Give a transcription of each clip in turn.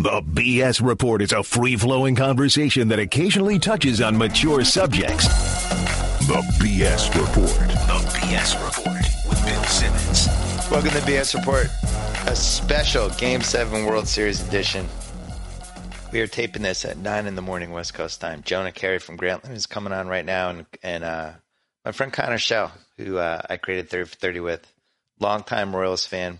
The BS Report is a free flowing conversation that occasionally touches on mature subjects. The BS Report. The BS Report with Bill Simmons. Welcome to the BS Report, a special Game 7 World Series edition. We are taping this at 9 in the morning West Coast time. Jonah Keri from Grantland is coming on right now, and, and uh, my friend Connor Schell, who uh, I created 30 for 30 with, longtime Royals fan,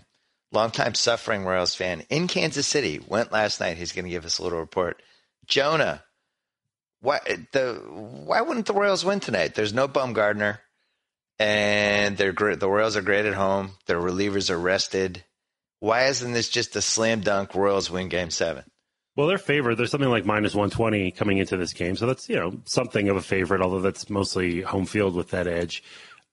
longtime suffering Royals fan in Kansas City, went last night. He's going to give us a little report. Jonah, why the why wouldn't the Royals win tonight? There's no Bumgarner, and they're. The Royals are great at home. Their relievers are rested. Why isn't this just a slam dunk? Royals win Game Seven. Well, they're favored. There's something like minus 120 coming into this game, so that's you know something of a favorite. Although that's mostly home field with that edge.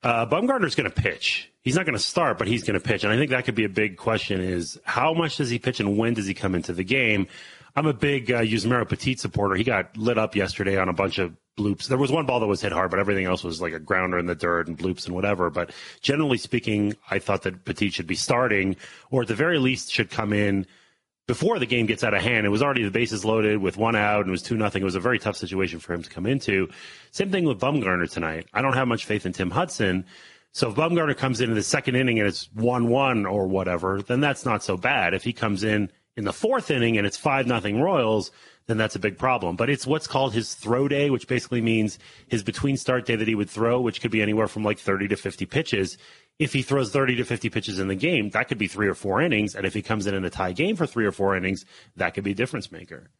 Uh, Bumgarner's going to pitch. He's not going to start, but he's going to pitch. And I think that could be a big question: is how much does he pitch and when does he come into the game? I'm a big uh, Yusmeiro Petit supporter. He got lit up yesterday on a bunch of bloops. There was one ball that was hit hard, but everything else was like a grounder in the dirt and bloops and whatever. But generally speaking, I thought that Petit should be starting, or at the very least should come in before the game gets out of hand. It was already the bases loaded with one out and it was two nothing. It was a very tough situation for him to come into. Same thing with Bumgarner tonight. I don't have much faith in Tim Hudson. So if Bumgarner comes in in the second inning and it's one one or whatever, then that's not so bad. If he comes in in the fourth inning and it's five nothing Royals, then that's a big problem. But it's what's called his throw day, which basically means his between start day that he would throw, which could be anywhere from like 30 to 50 pitches if he throws 30 to 50 pitches in the game, that could be three or four innings. And if he comes in in a tie game for three or four innings, that could be a difference maker.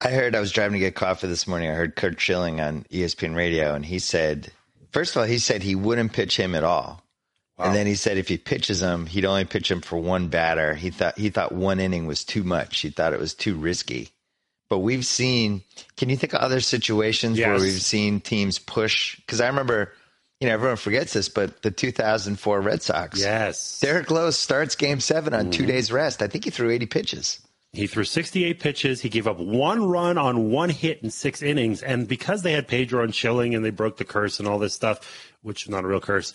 I heard I was driving to get coffee this morning. I heard Curt Schilling on ESPN radio, and he said, first of all, he said he wouldn't pitch him at all. Wow. And then he said if he pitches him, he'd only pitch him for one batter. He thought he thought one inning was too much. He thought it was too risky. But we've seen. Can you think of other situations yes. where we've seen teams push? Because I remember you know, everyone forgets this, but the 2004 Red Sox. Yes. Derek Lowe starts game seven on mm. two days rest. I think he threw 80 pitches. He threw 68 pitches. He gave up one run on one hit in six innings. And because they had Pedro and Schilling and they broke the curse and all this stuff, which is not a real curse,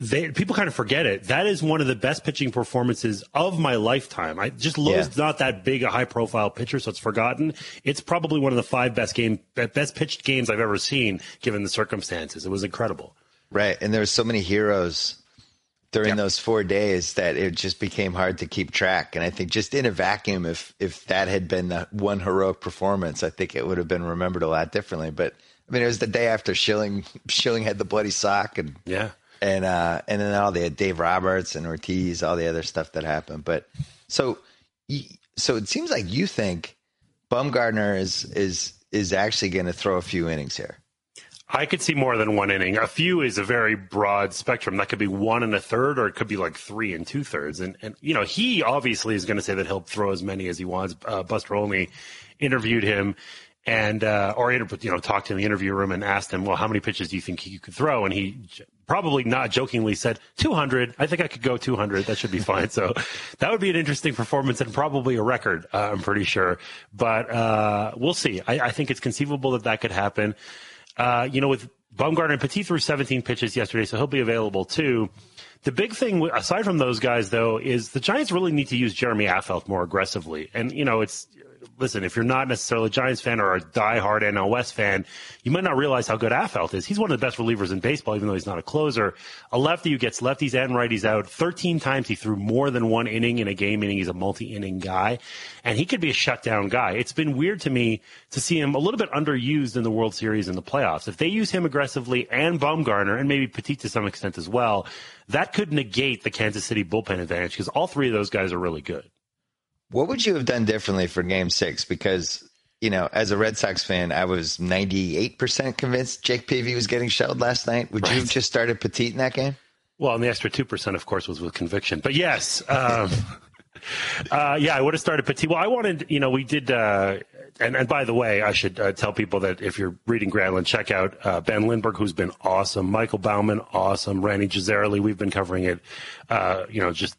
they, people kind of forget it. That is one of the best pitching performances of my lifetime. I just Lowe's yeah. not that big a high profile pitcher, so it's forgotten. It's probably one of the five best game, best pitched games I've ever seen, given the circumstances. It was incredible. Right. And there were so many heroes during yep. those four days that it just became hard to keep track. And I think just in a vacuum, if if that had been the one heroic performance, I think it would have been remembered a lot differently. But I mean, it was the day after Schilling Schilling had the bloody sock, and yeah, and uh, and then all the Dave Roberts and Ortiz, all the other stuff that happened. But so so it seems like you think Bumgarner is is is actually going to throw a few innings here. I could see more than one inning. A few is a very broad spectrum. That could be one and a third, or it could be like three and two thirds. And, and you know, he obviously is going to say that he'll throw as many as he wants. Uh, Buster Olney interviewed him and, uh, or, you know, talked in the interview room and asked him, well, how many pitches do you think you could throw? And he probably not jokingly said 200. I think I could go 200. That should be fine. so that would be an interesting performance and probably a record. Uh, I'm pretty sure, but, uh, we'll see. I, I think it's conceivable that that could happen. Uh, you know, with Bumgarner and Petit threw 17 pitches yesterday, so he'll be available too. The big thing, aside from those guys, though, is the Giants really need to use Jeremy Affeldt more aggressively. And, you know, it's listen, if you're not necessarily a Giants fan or a diehard NL West fan, you might not realize how good Affeldt is. He's one of the best relievers in baseball, even though he's not a closer. A lefty who gets lefties and righties out 13 times. He threw more than one inning in a game, meaning he's a multi-inning guy, and he could be a shutdown guy. It's been weird to me to see him a little bit underused in the World Series and the playoffs. If they use him aggressively and Bumgarner and maybe Petit to some extent as well, that could negate the Kansas City bullpen advantage because all three of those guys are really good. What would you have done differently for game six? Because, you know, as a Red Sox fan, I was 98% convinced Jake Peavy was getting shelled last night. Would right. you have just started Petit in that game? Well, and the extra 2%, of course, was with conviction. But yes. Um, uh, yeah, I would have started Petit. Well, I wanted, you know, we did, uh, and, and by the way, I should uh, tell people that if you're reading Grantland, check out uh, Ben Lindbergh, who's been awesome. Michael Baumann, awesome. Rany Jazayerli, we've been covering it, uh, you know, just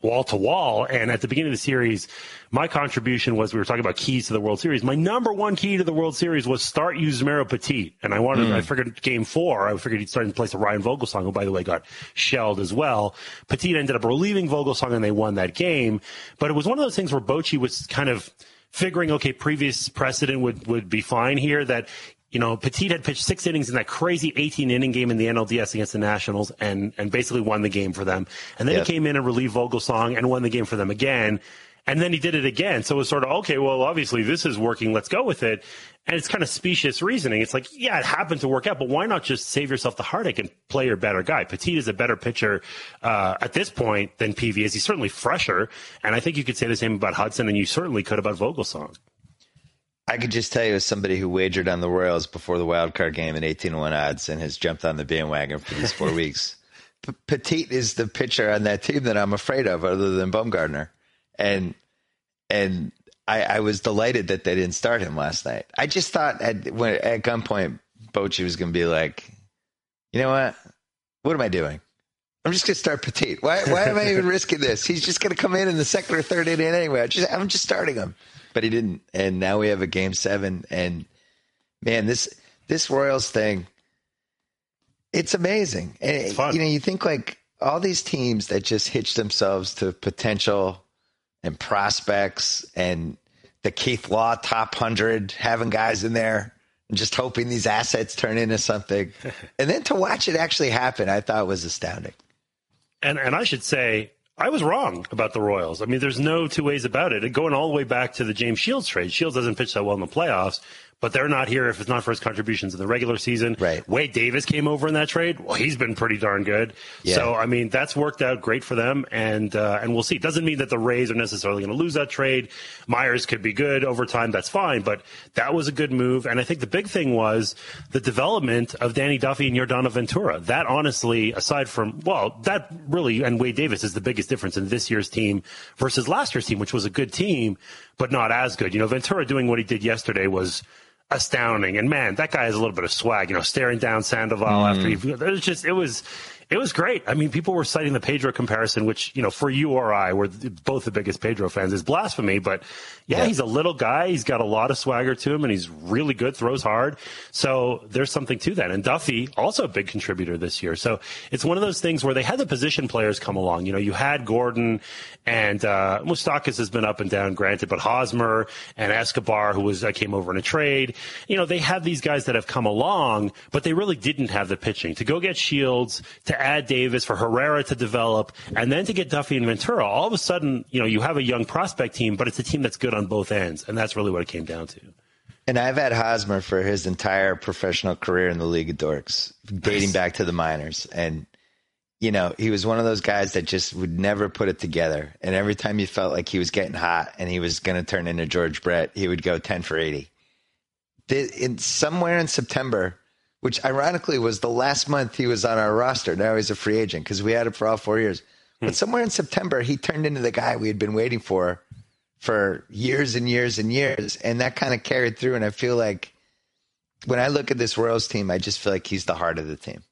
wall to wall. And at the beginning of the series, my contribution was we were talking about keys to the World Series. My number one key to the World Series was start Yusmeiro Petit. And I wanted, mm. I figured game four, I figured he'd start in place of Ryan Vogelsong, who by the way got shelled as well. Petit ended up relieving Vogelsong and they won that game. But it was one of those things where Bochy was kind of figuring, okay, previous precedent would, would be fine here that, you know, Petit had pitched six innings in that crazy 18 inning game in the NLDS against the Nationals and, and basically won the game for them. And then he came in and relieved Vogelsong and won the game for them again. And then he did it again. So it was sort of, okay, well, obviously this is working. Let's go with it. And it's kind of specious reasoning. It's like, yeah, it happened to work out, but why not just save yourself the heartache and play your better guy? Petit is a better pitcher uh, at this point than Peavy is. He's certainly fresher. And I think you could say the same about Hudson, and you certainly could about Vogelsong. I could just tell you as somebody who wagered on the Royals before the wild card game at 18 1 odds and has jumped on the bandwagon for these four weeks. P- Petit is the pitcher on that team that I'm afraid of, other than Bumgarner and and I, I, was delighted that they didn't start him last night. I just thought at when at gunpoint, Bochy was going to be like, you know what? What am I doing? I'm just going to start Petit. Why? Why am I even risking this? He's just going to come in in the second or third inning anyway. I just, I'm just starting him, but he didn't. And now we have a game seven. And man, this this Royals thing, it's amazing. And it's you know, you think like all these teams that just hitch themselves to potential and prospects and the Keith Law top 100, having guys in there and just hoping these assets turn into something. and then to watch it actually happen, I thought was astounding. And and I should say I was wrong about the Royals. I mean, there's no two ways about it. Going all the way back to the James Shields trade, Shields doesn't pitch that well in the playoffs, but they're not here if it's not for his contributions in the regular season. Right. Wade Davis came over in that trade. Well, he's been pretty darn good. Yeah. So I mean, that's worked out great for them, and uh, and we'll see. It doesn't mean that the Rays are necessarily going to lose that trade. Myers could be good over time. That's fine, but that was a good move. And I think the big thing was the development of Danny Duffy and Yordano Ventura. That honestly, aside from well, that really and Wade Davis is the biggest difference in this year's team versus last year's team, which was a good team, but not as good. You know, Ventura doing what he did yesterday was astounding. And man, that guy has a little bit of swag, you know, staring down Sandoval mm. after he, it was just, it was, it was great. I mean, people were citing the Pedro comparison, which, you know, for you or I, we're both the biggest Pedro fans, is blasphemy. But yeah, yeah, he's a little guy. He's got a lot of swagger to him and he's really good, throws hard. So there's something to that. And Duffy, also a big contributor this year. So it's one of those things where they had the position players come along. You know, you had Gordon and, uh, Moustakas has been up and down, granted, but Hosmer and Escobar, who was, uh, came over in a trade. You know, they have these guys that have come along, but they really didn't have the pitching to go get Shields, to add Davis, for Herrera to develop, and then to get Duffy and Ventura. All of a sudden, you know, you have a young prospect team, but it's a team that's good on both ends, and that's really what it came down to. And I've had Hosmer for his entire professional career in the League of Dorks, dating nice. back to the minors. And, you know, he was one of those guys that just would never put it together. And every time you felt like he was getting hot and he was going to turn into George Brett, he would go 10 for 80. In, somewhere in September, which ironically was the last month he was on our roster. Now he's a free agent because we had him for all four years. Hmm. But somewhere in September, he turned into the guy we had been waiting for for years and years and years. And that kind of carried through. And I feel like when I look at this Royals team, I just feel like he's the heart of the team.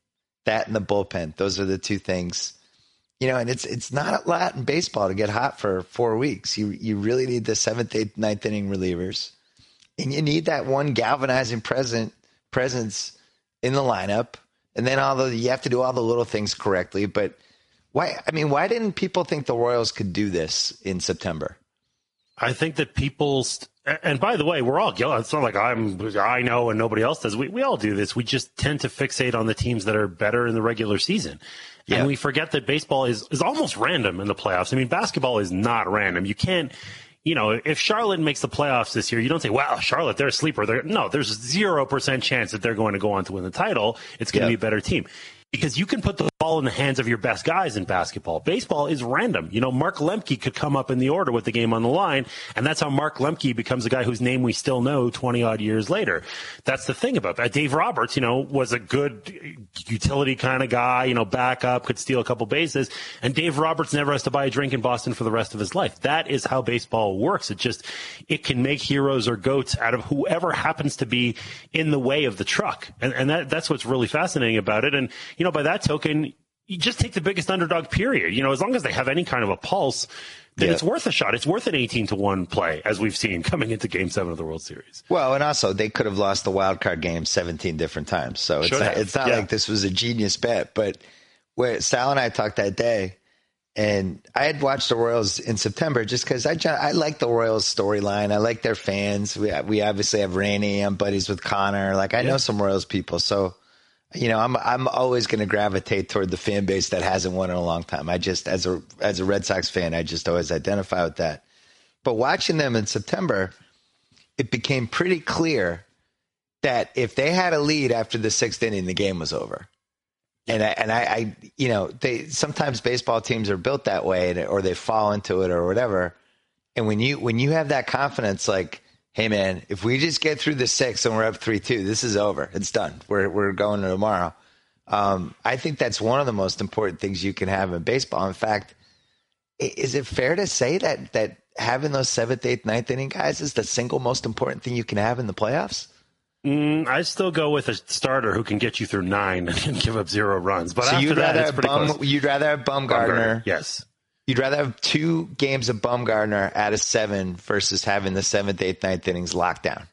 That and the bullpen, those are the two things. You know, and it's it's not a lot in baseball to get hot for four weeks. You you really need the seventh, eighth, ninth inning relievers, and you need that one galvanizing present presence in the lineup. And then all the you have to do all the little things correctly. But why? I mean, why didn't people think the Royals could do this in September? I think that people, and by the way, we're all guilty. It's not like I'm, I know and nobody else does. We, we all do this. We just tend to fixate on the teams that are better in the regular season. Yeah. And we forget that baseball is, is almost random in the playoffs. I mean, basketball is not random. You can't, you know, if Charlotte makes the playoffs this year, you don't say, wow, Charlotte, they're a sleeper. They're, no, there's 0% chance that they're going to go on to win the title. It's going to be a better team because you can put the ball in the hands of your best guys in basketball. Baseball is random. You know, Mark Lemke could come up in the order with the game on the line, and that's how Mark Lemke becomes a guy whose name we still know 20 odd years later. That's the thing about that. Dave Roberts, you know, was a good utility kind of guy, you know, back up, could steal a couple bases, and Dave Roberts never has to buy a drink in Boston for the rest of his life. That is how baseball works. It just, it can make heroes or goats out of whoever happens to be in the way of the truck. And, and that, that's what's really fascinating about it. And, you know, by that token, you just take the biggest underdog period. You know, as long as they have any kind of a pulse, then yeah. it's worth a shot. It's worth an 18 to 1 play, as we've seen coming into game seven of the World Series. Well, and also they could have lost the wild card game 17 different times. So it's not, it's not yeah. like this was a genius bet. But where Sal and I talked that day, and I had watched the Royals in September just because I I like the Royals storyline. I like their fans. We we obviously have Rany. I'm buddies with Connor. Like I yeah. know some Royals people, so you know I'm I'm always going to gravitate toward the fan base that hasn't won in a long time. I just as a as a Red Sox fan, I just always identify with that. But watching them in September, it became pretty clear that if they had a lead after the sixth inning, the game was over. And I, and I, I, you know, they sometimes baseball teams are built that way, or they fall into it, or whatever. And when you when you have that confidence, like, hey man, if we just get through the six and we're up three two, this is over. It's done. We're we're going to tomorrow. Um, I think that's one of the most important things you can have in baseball. In fact, is it fair to say that that having those seventh, eighth, ninth inning guys is the single most important thing you can have in the playoffs? Mm, I still go with a starter who can get you through nine and give up zero runs. But so after you'd that, rather it's pretty Bum, close. You'd rather have Bumgarner. Bumgarner. Yes. You'd rather have two games of Bumgarner out of seven versus having the seventh, eighth, ninth innings locked down.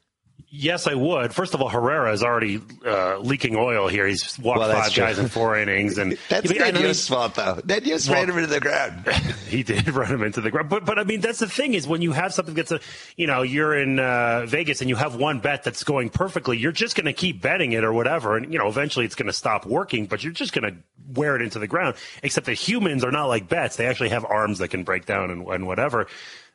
Yes, I would. First of all, Herrera is already uh, leaking oil here. He's walked well, five true. guys in four innings, and that's Ned Yost's fault, though. Ned Yost well, ran him into the ground. he did run him into the ground, but but I mean that's the thing is when you have something that's a you know you're in uh, Vegas and you have one bet that's going perfectly, you're just going to keep betting it or whatever, and you know eventually it's going to stop working, but you're just going to wear it into the ground. Except that humans are not like bets; they actually have arms that can break down and, and whatever.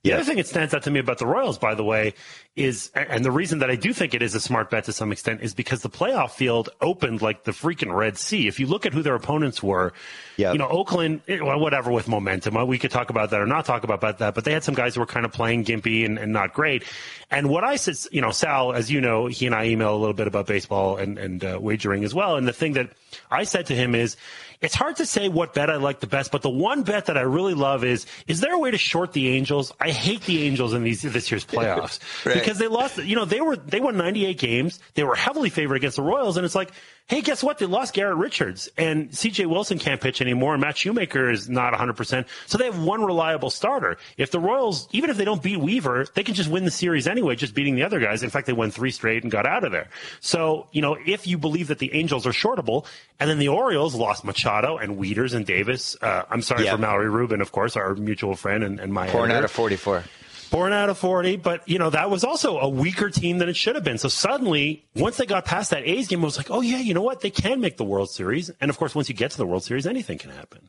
The yeah. other thing that stands out to me about the Royals, by the way, is, and the reason that I do think it is a smart bet to some extent is because the playoff field opened like the freaking Red Sea. If you look at who their opponents were, yep. you know, Oakland, eh, well, whatever with momentum, we could talk about that or not talk about that, but they had some guys who were kind of playing gimpy and, and not great. And what I said, you know, Sal, as you know, he and I email a little bit about baseball and, and uh, wagering as well. And the thing that I said to him is, it's hard to say what bet I like the best, but the one bet that I really love is, is there a way to short the Angels? I hate the Angels in these, this year's playoffs right. because they lost, you know, they were, they won 98 games. They were heavily favored against the Royals. And it's like, hey, guess what? They lost Garrett Richards and CJ Wilson can't pitch anymore. And Matt Shoemaker is not 100%. So they have one reliable starter. If the Royals, even if they don't beat Weaver, they can just win the series anyway, just beating the other guys. In fact, they won three straight and got out of there. So, you know, if you believe that the Angels are shortable and then the Orioles lost Machado and Wieters and Davis, uh, I'm sorry for Mallory Rubin, of course, our mutual friend and, and my Pouring out of 44 born out of 40, but you know, that was also a weaker team than it should have been. So suddenly, once they got past that A's game, it was like, oh yeah, you know what? They can make the World Series. And of course, once you get to the World Series, anything can happen.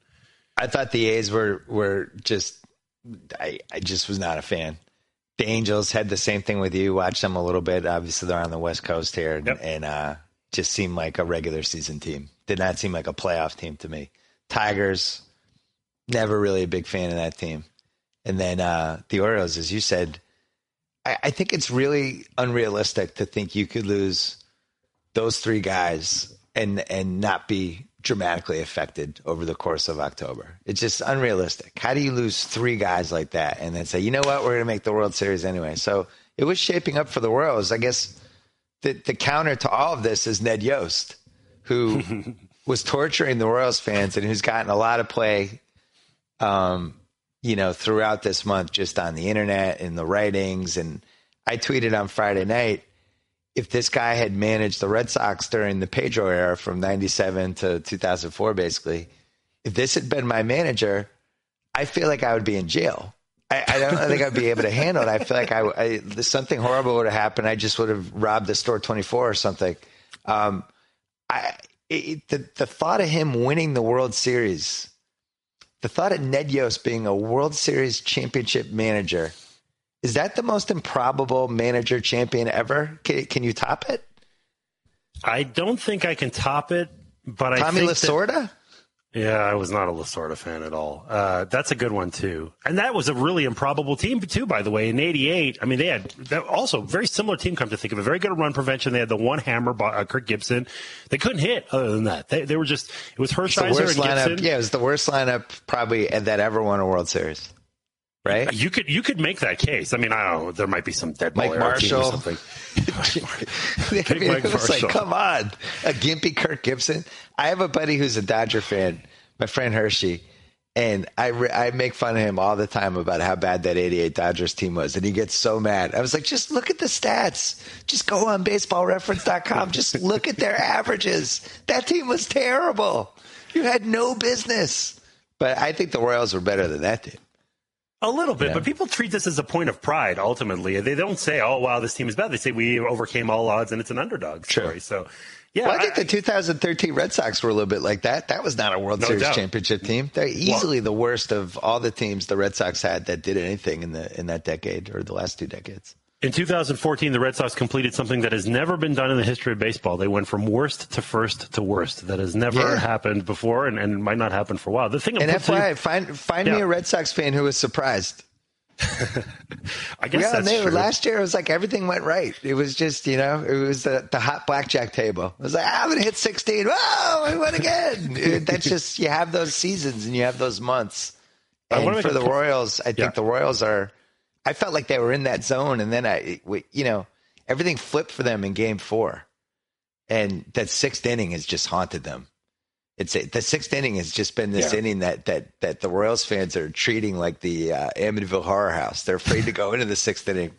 I thought the A's were, were just, I, I just was not a fan. The Angels had the same thing with you. Watch them a little bit. Obviously, they're on the West Coast here, and, yep. and uh, just seemed like a regular season team. Did not seem like a playoff team to me. Tigers, never really a big fan of that team. And then uh, the Orioles, as you said, I, I think it's really unrealistic to think you could lose those three guys and and not be dramatically affected over the course of October. It's just unrealistic. How do you lose three guys like that and then say, you know what, we're going to make the World Series anyway? So it was shaping up for the Royals. I guess the, the counter to all of this is Ned Yost, who was torturing the Royals fans and who's gotten a lot of play um, you know, throughout this month, just on the internet and the writings. And I tweeted on Friday night if this guy had managed the Red Sox during the Pedro era from 97 to 2004, basically, if this had been my manager, I feel like I would be in jail. I, I don't think I'd be able to handle it. I feel like I, I something horrible would have happened. I just would have robbed the store 24 or something. Um, I, it, the, the thought of him winning the World Series the thought of Ned Yost being a World Series championship manager is that the most improbable manager champion ever? Can, can you top it? I don't think I can top it, but Tommy I think Lasorda. That, yeah, I was not a Lasorda fan at all. Uh, that's a good one too, and that was a really improbable team too. By the way, in '88, I mean they had also very similar team. Come to think of it, very good at run prevention. They had the one hammer, uh, Kirk Gibson. They couldn't hit other than that. They, they were just it was Hershiser and lineup, Gibson. Yeah, it was the worst lineup probably that ever won a World Series. Right? You could you could make that case. I mean, I don't know. There might be some dead Mike Marshall or something. I mean, was like, come on, a gimpy Kirk Gibson. I have a buddy who's a Dodger fan, my friend Hershey, and I re- I make fun of him all the time about how bad that '88 Dodgers team was, and he gets so mad. I was like, just look at the stats. Just go on BaseballReference.com. Just look at their averages. That team was terrible. You had no business. But I think the Royals were better than that team. A little bit, Yeah. but people treat this as a point of pride. Ultimately, they don't say, "Oh, wow, this team is bad." They say we overcame all odds, and it's an underdog Sure. story. So, yeah, Well, I think I- the 2013 Red Sox were a little bit like that. That was not a World No Series doubt. championship team. They're easily the worst of all the teams the Red Sox had that did anything in the in that decade or the last two decades. In 2014, the Red Sox completed something that has never been done in the history of baseball. They went from worst to first to worst. That has never Yeah. happened before and, and might not happen for a while. The thing And FYI, find find me a Red Sox fan who was surprised. I guess Yeah, that's they, true. last year it was like everything went right. It was just you know it was the, the hot blackjack table. It was like ah, I'm gonna hit 16. Whoa, I won again. It- That's just you have those seasons and you have those months. And for the Royals, I think Yeah. the Royals are. I felt like they were in that zone, and then I, you know, everything flipped for them in Game Four, and that sixth inning has just haunted them. It's the sixth inning has just been this Yeah. inning that that that the Royals fans are treating like the uh, Amityville Horror House. They're afraid to go into the sixth inning.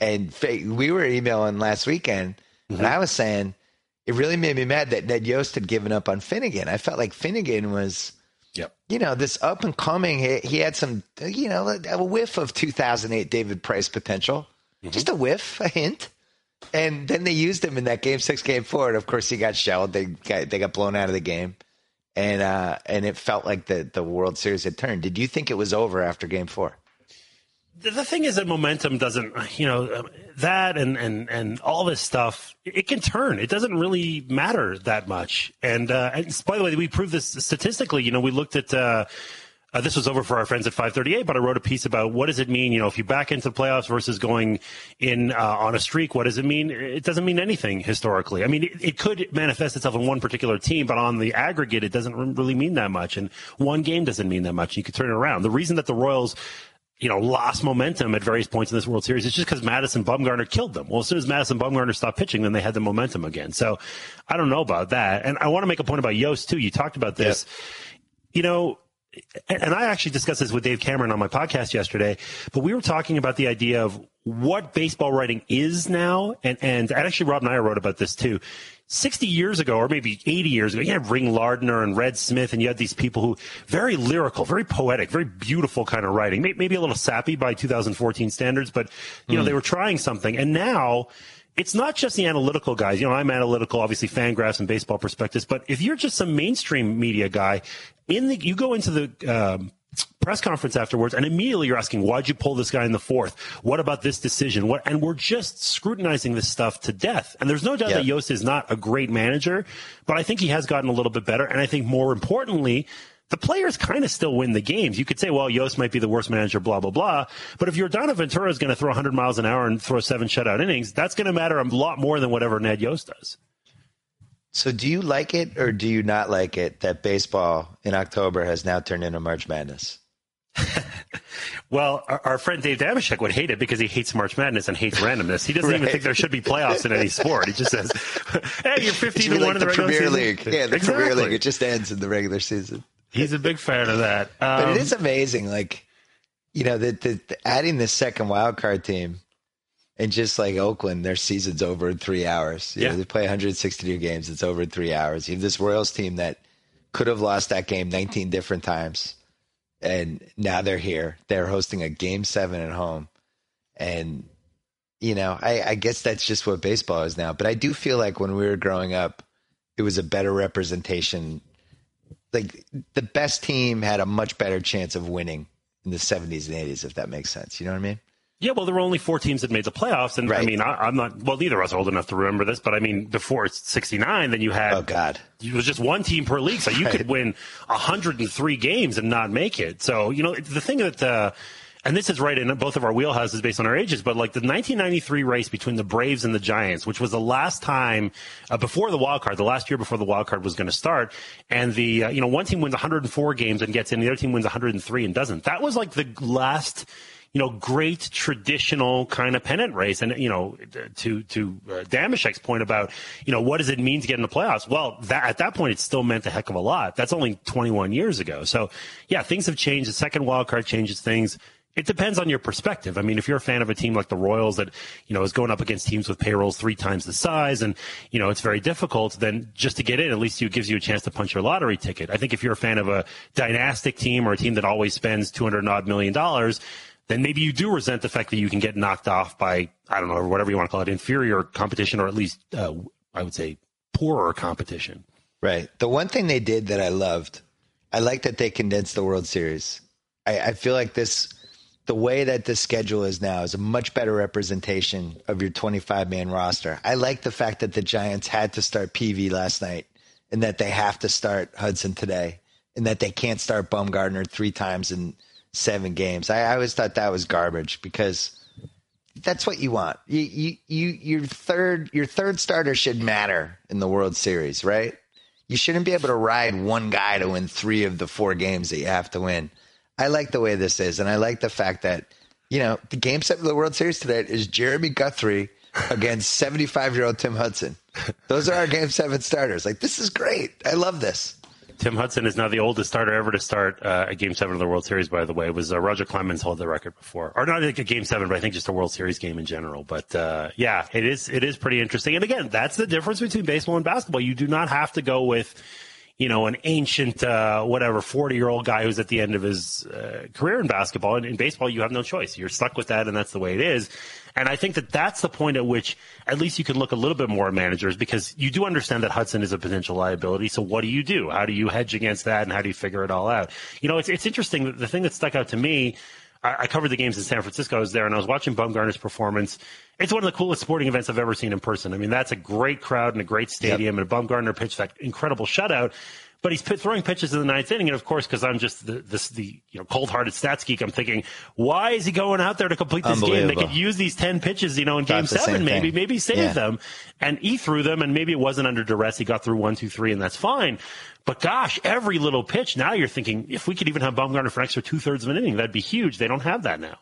And we were emailing last weekend, Mm-hmm. and I was saying it really made me mad that Ned Yost had given up on Finnegan. I felt like Finnegan was Yep. you know, this up and coming. He, he had some, you know, a whiff of 2008 David Price potential, just a whiff, a hint. And then they used him in that game six, game four, and of course he got shelled. They got they got blown out of the game, and uh, and it felt like the the World Series had turned. Did you think it was over after game four? The, thing is that momentum doesn't, you know, um, that and, and, and all this stuff, it, it can turn. It doesn't really matter that much. And, uh, and by the way, we proved this statistically. You know, we looked at, uh, uh, this was over for our friends at 538, but I wrote a piece about what does it mean, you know, if you back into the playoffs versus going in uh, on a streak, what does it mean? It doesn't mean anything historically. I mean, it, it could manifest itself in one particular team, but on the aggregate, it doesn't really mean that much. And one game doesn't mean that much. You could turn it around. The reason that the Royals you know, lost momentum at various points in this World Series. It's just because Madison Bumgarner killed them. Well, as soon as Madison Bumgarner stopped pitching, then they had the momentum again. So I don't know about that. And I want to make a point about Yost too. You talked about this. You know, and and I actually discussed this with Dave Cameron on my podcast yesterday, but we were talking about the idea of what baseball writing is now. And, and actually, Rob and I wrote about this too. 60 years ago, or maybe 80 years ago, you had Ring Lardner and Red Smith, and you had these people who very lyrical, very poetic, very beautiful kind of writing, maybe a little sappy by 2014 standards, but you know, they were trying something. And now, it's not just the analytical guys. You know, I'm analytical, obviously, Fangraphs and baseball prospectus. But if you're just some mainstream media guy, in the you go into the um, press conference afterwards, and immediately you're asking, "Why'd you pull this guy in the fourth? What about this decision? What?" And we're just scrutinizing this stuff to death. And there's no doubt Yeah. that Yost is not a great manager, but I think he has gotten a little bit better. And I think more importantly. The players kind of still win the games. You could say, well, Yost might be the worst manager, blah, blah, blah. But if Yordano Ventura is going to throw 100 miles an hour and throw seven shutout innings, that's going to matter a lot more than whatever Ned Yost does. So, do you like it or do you not like it that baseball in October has now turned into March Madness? Well, our, our friend Dave Dameshek would hate it because he hates March Madness and hates randomness. He doesn't even think there should be playoffs in any sport. He just says, "Hey, you're It 15 should be to one in the the regular Premier season." League. Yeah, the exactly. Premier League. It just ends in the regular season. He's a big fan of that. Um, But it is amazing, like you know, the, the, the adding this second wild card team, and just like Oakland, their season's over in three hours. You know, Yeah. they play 162 games; it's over in three hours. You have this Royals team that could have lost that game 19 different times, and now they're here. They're hosting a game seven at home, and you know, I, I guess that's just what baseball is now. But I do feel like when we were growing up, it was a better representation. Like the best team had a much better chance of winning in the 70s and 80s, if that makes sense. You know what I mean? Yeah, well, there were only four teams that made the playoffs, and I mean, I, I'm not. Well, neither of us are old enough to remember this, but I mean, before '69, then you had Oh God. it was just one team per league, so you could win 103 games and not make it. So you know, the thing that. Uh, and this is right in both of our wheelhouses based on our ages, but like the 1993 race between the Braves and the Giants, which was the last time uh, before the wild card, the last year before the wild card was going to start, and the uh, you know one team wins 104 games and gets in, the other team wins 103 and doesn't. That was like the last you know, great traditional kind of pennant race. And, you know, to, to uh, Dameshek's point about, you know, what does it mean to get in the playoffs? Well, that, at that point, it still meant a heck of a lot. That's only 21 years ago. So, yeah, things have changed. The second wild card changes things. it depends on your perspective. I mean, if you're a fan of a team like the Royals that, you know, is going up against teams with payrolls three times the size and, you know, it's very difficult, then just to get in, at least it gives you a chance to punch your lottery ticket. I think if you're a fan of a dynastic team or a team that always spends 200 odd million dollars, then maybe you do resent the fact that you can get knocked off by, I don't know, or whatever you want to call it, inferior competition or at least, uh, I would say, poorer competition. Right. The one thing they did that I loved, I like that they condensed the World Series. I, I feel like this the way that the schedule is now is a much better representation of your 25 man roster. I like the fact that the Giants had to start Peavy last night and that they have to start Hudson today and that they can't start Bumgarner three times in seven games. I, I always thought that was garbage because that's what you want. You, you, you, your third, your third starter should matter in the World Series, right? You shouldn't be able to ride one guy to win three of the four games that you have to win. I like the way this is, and I like the fact that you know the game set for the World Series today is Jeremy Guthrie against 75 year old Tim Hudson. Those are our Game Seven starters. Like this is great. I love this. Tim Hudson is now the oldest starter ever to start uh, a Game Seven of the World Series. By the way, it was uh, Roger Clemens held the record before, or not like a Game Seven, but I think just a World Series game in general. But uh, yeah, it is it is pretty interesting. And again, that's the difference between baseball and basketball. You do not have to go with you know, an ancient, uh, whatever, 40 year old guy who's at the end of his uh, career in basketball. And in baseball, you have no choice. You're stuck with that, and that's the way it is. And I think that that's the point at which at least you can look a little bit more at managers because you do understand that Hudson is a potential liability. So what do you do? How do you hedge against that, and how do you figure it all out? You know, it's, it's interesting. The thing that stuck out to me I, I covered the games in San Francisco. I was there and I was watching Bumgarner's performance. It's one of the coolest sporting events I've ever seen in person. I mean, that's a great crowd and a great stadium. Yep. And Bumgarner pitched that incredible shutout but he's throwing pitches in the ninth inning. And of course, because I'm just the, this, the you know cold-hearted stats geek, I'm thinking, why is he going out there to complete this game? They could use these ten pitches, you know, in game seven, maybe, maybe save yeah. them. And he threw them, and maybe it wasn't under duress. He got through one, two, three, and that's fine. But gosh, every little pitch. Now you're thinking, if we could even have Bumgarner for an extra two thirds of an inning, that'd be huge. They don't have that now.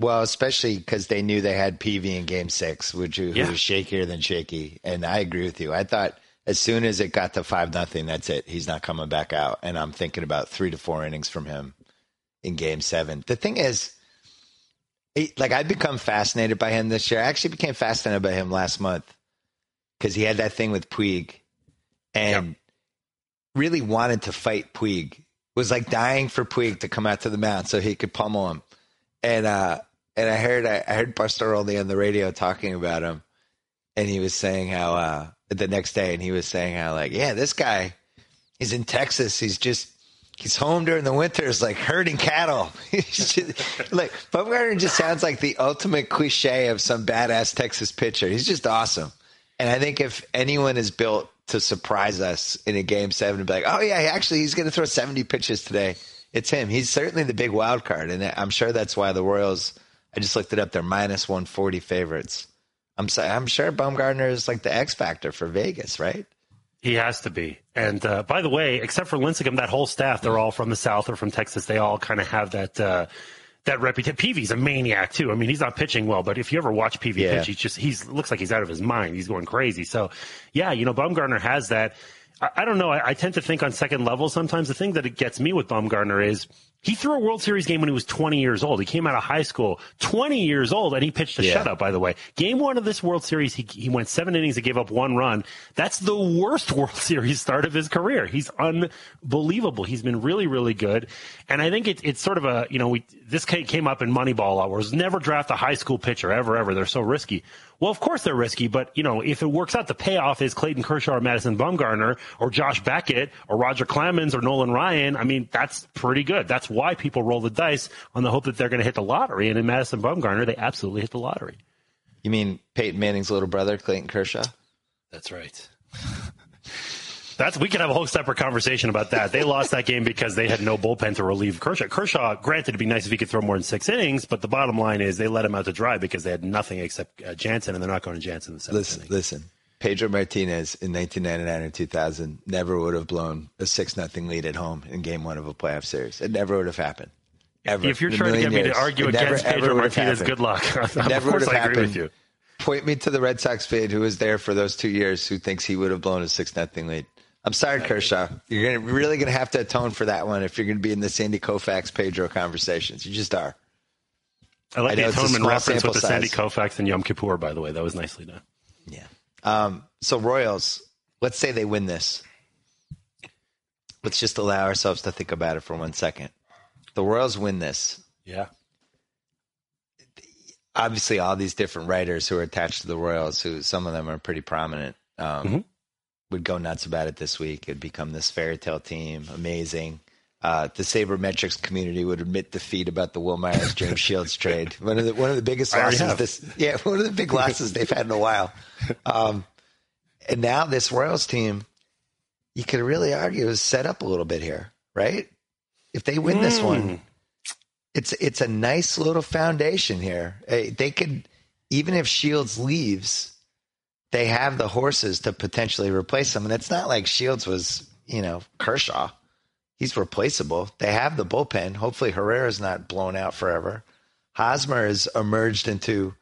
Well, especially because they knew they had Peavy in Game Six, which who yeah. was shakier than shaky. And I agree with you. I thought as soon as it got to five nothing, that's it. He's not coming back out. And I'm thinking about three to four innings from him in game seven. The thing is, like I've become fascinated by him this year. I actually became fascinated by him last month because he had that thing with Puig and yep. Really wanted to fight Puig. Was like dying for Puig to come out to the mound so he could pummel him. And uh and I heard I, heard Pastore on the radio talking about him and he was saying how uh the next day, and he was saying how like, yeah, this guy, he's in Texas. He's just he's home during the winters, like herding cattle. just, like Bumgarner just sounds like the ultimate cliche of some badass Texas pitcher. He's just awesome. And I think if anyone is built to surprise us in a game seven and be like, oh yeah, actually he's going to throw 70 pitches today, it's him. He's certainly the big wild card, and I'm sure that's why the Royals. I just looked it up. They're minus 140 favorites. I'm I'm sure Bumgarner is like the X factor for Vegas, right? He has to be. And uh, by the way, except for Lincecum, that whole staff, they're all from the South or from Texas. They all kind of have that uh, that reputation. Peavy's a maniac too. I mean, he's not pitching well, but if you ever watch Peavy yeah. pitch, he's just he's looks like he's out of his mind. He's going crazy. So, yeah, you know, Bumgarner has that. I, I don't know. I, I, tend to think on second level sometimes. The thing that it gets me with Bumgarner is he threw a World Series game when he was 20 years old. He came out of high school, 20 years old, and he pitched a yeah. shutout, by the way. Game one of this World Series, he, he went seven innings and gave up one run. That's the worst World Series start of his career. He's unbelievable. He's been really, really good. And I think it, it's sort of a, you know, we, this came up in Moneyball a lot, where never draft a high school pitcher ever, ever. They're so risky. Well, of course they're risky, but you know, if it works out, the payoff is Clayton Kershaw or Madison Bumgarner or Josh Beckett or Roger Clemens or Nolan Ryan. I mean, that's pretty good. That's why people roll the dice on the hope that they're going to hit the lottery. And in Madison Bumgarner, they absolutely hit the lottery. You mean Peyton Manning's little brother, Clayton Kershaw? That's right. That's we could have a whole separate conversation about that. They lost that game because they had no bullpen to relieve Kershaw. Kershaw, granted, it'd be nice if he could throw more than six innings, but the bottom line is they let him out to dry because they had nothing except uh, Jansen, and they're not going to Jansen in the seventh listen, inning. Listen, Pedro Martinez in 1999 and 2000 never would have blown a six nothing lead at home in Game One of a playoff series. It never would have happened. Ever. If you're trying to get years. me to argue it against never, Pedro Martinez, good luck. never would have I agree with you. Point me to the Red Sox fan who was there for those two years who thinks he would have blown a six nothing lead. I'm sorry, Kershaw. You're gonna, really going to have to atone for that one if you're going to be in the Sandy Koufax Pedro conversations. You just are. I like I the atonement reference with the Sandy size. Koufax and Yom Kippur, by the way. That was nicely done. Um, so Royals, let's say they win this. Let's just allow ourselves to think about it for one second. The Royals win this. Yeah. Obviously, all these different writers who are attached to the Royals, who some of them are pretty prominent, um, Mhm. would go nuts about it this week. It'd become this fairy tale team, amazing. Uh, the sabermetrics community would admit defeat about the Wil Myers James Shields trade. One of the one of the biggest losses this yeah one of the big losses they've had in a while. Um, and now this Royals team, you could really argue is set up a little bit here, right? If they win this one, it's it's a nice little foundation here. Eh, They could even if Shields leaves, they have the horses to potentially replace him. And it's not like Shields was, you know, Kershaw. He's replaceable. They have the bullpen. Hopefully Herrera's not blown out forever. Hosmer has emerged into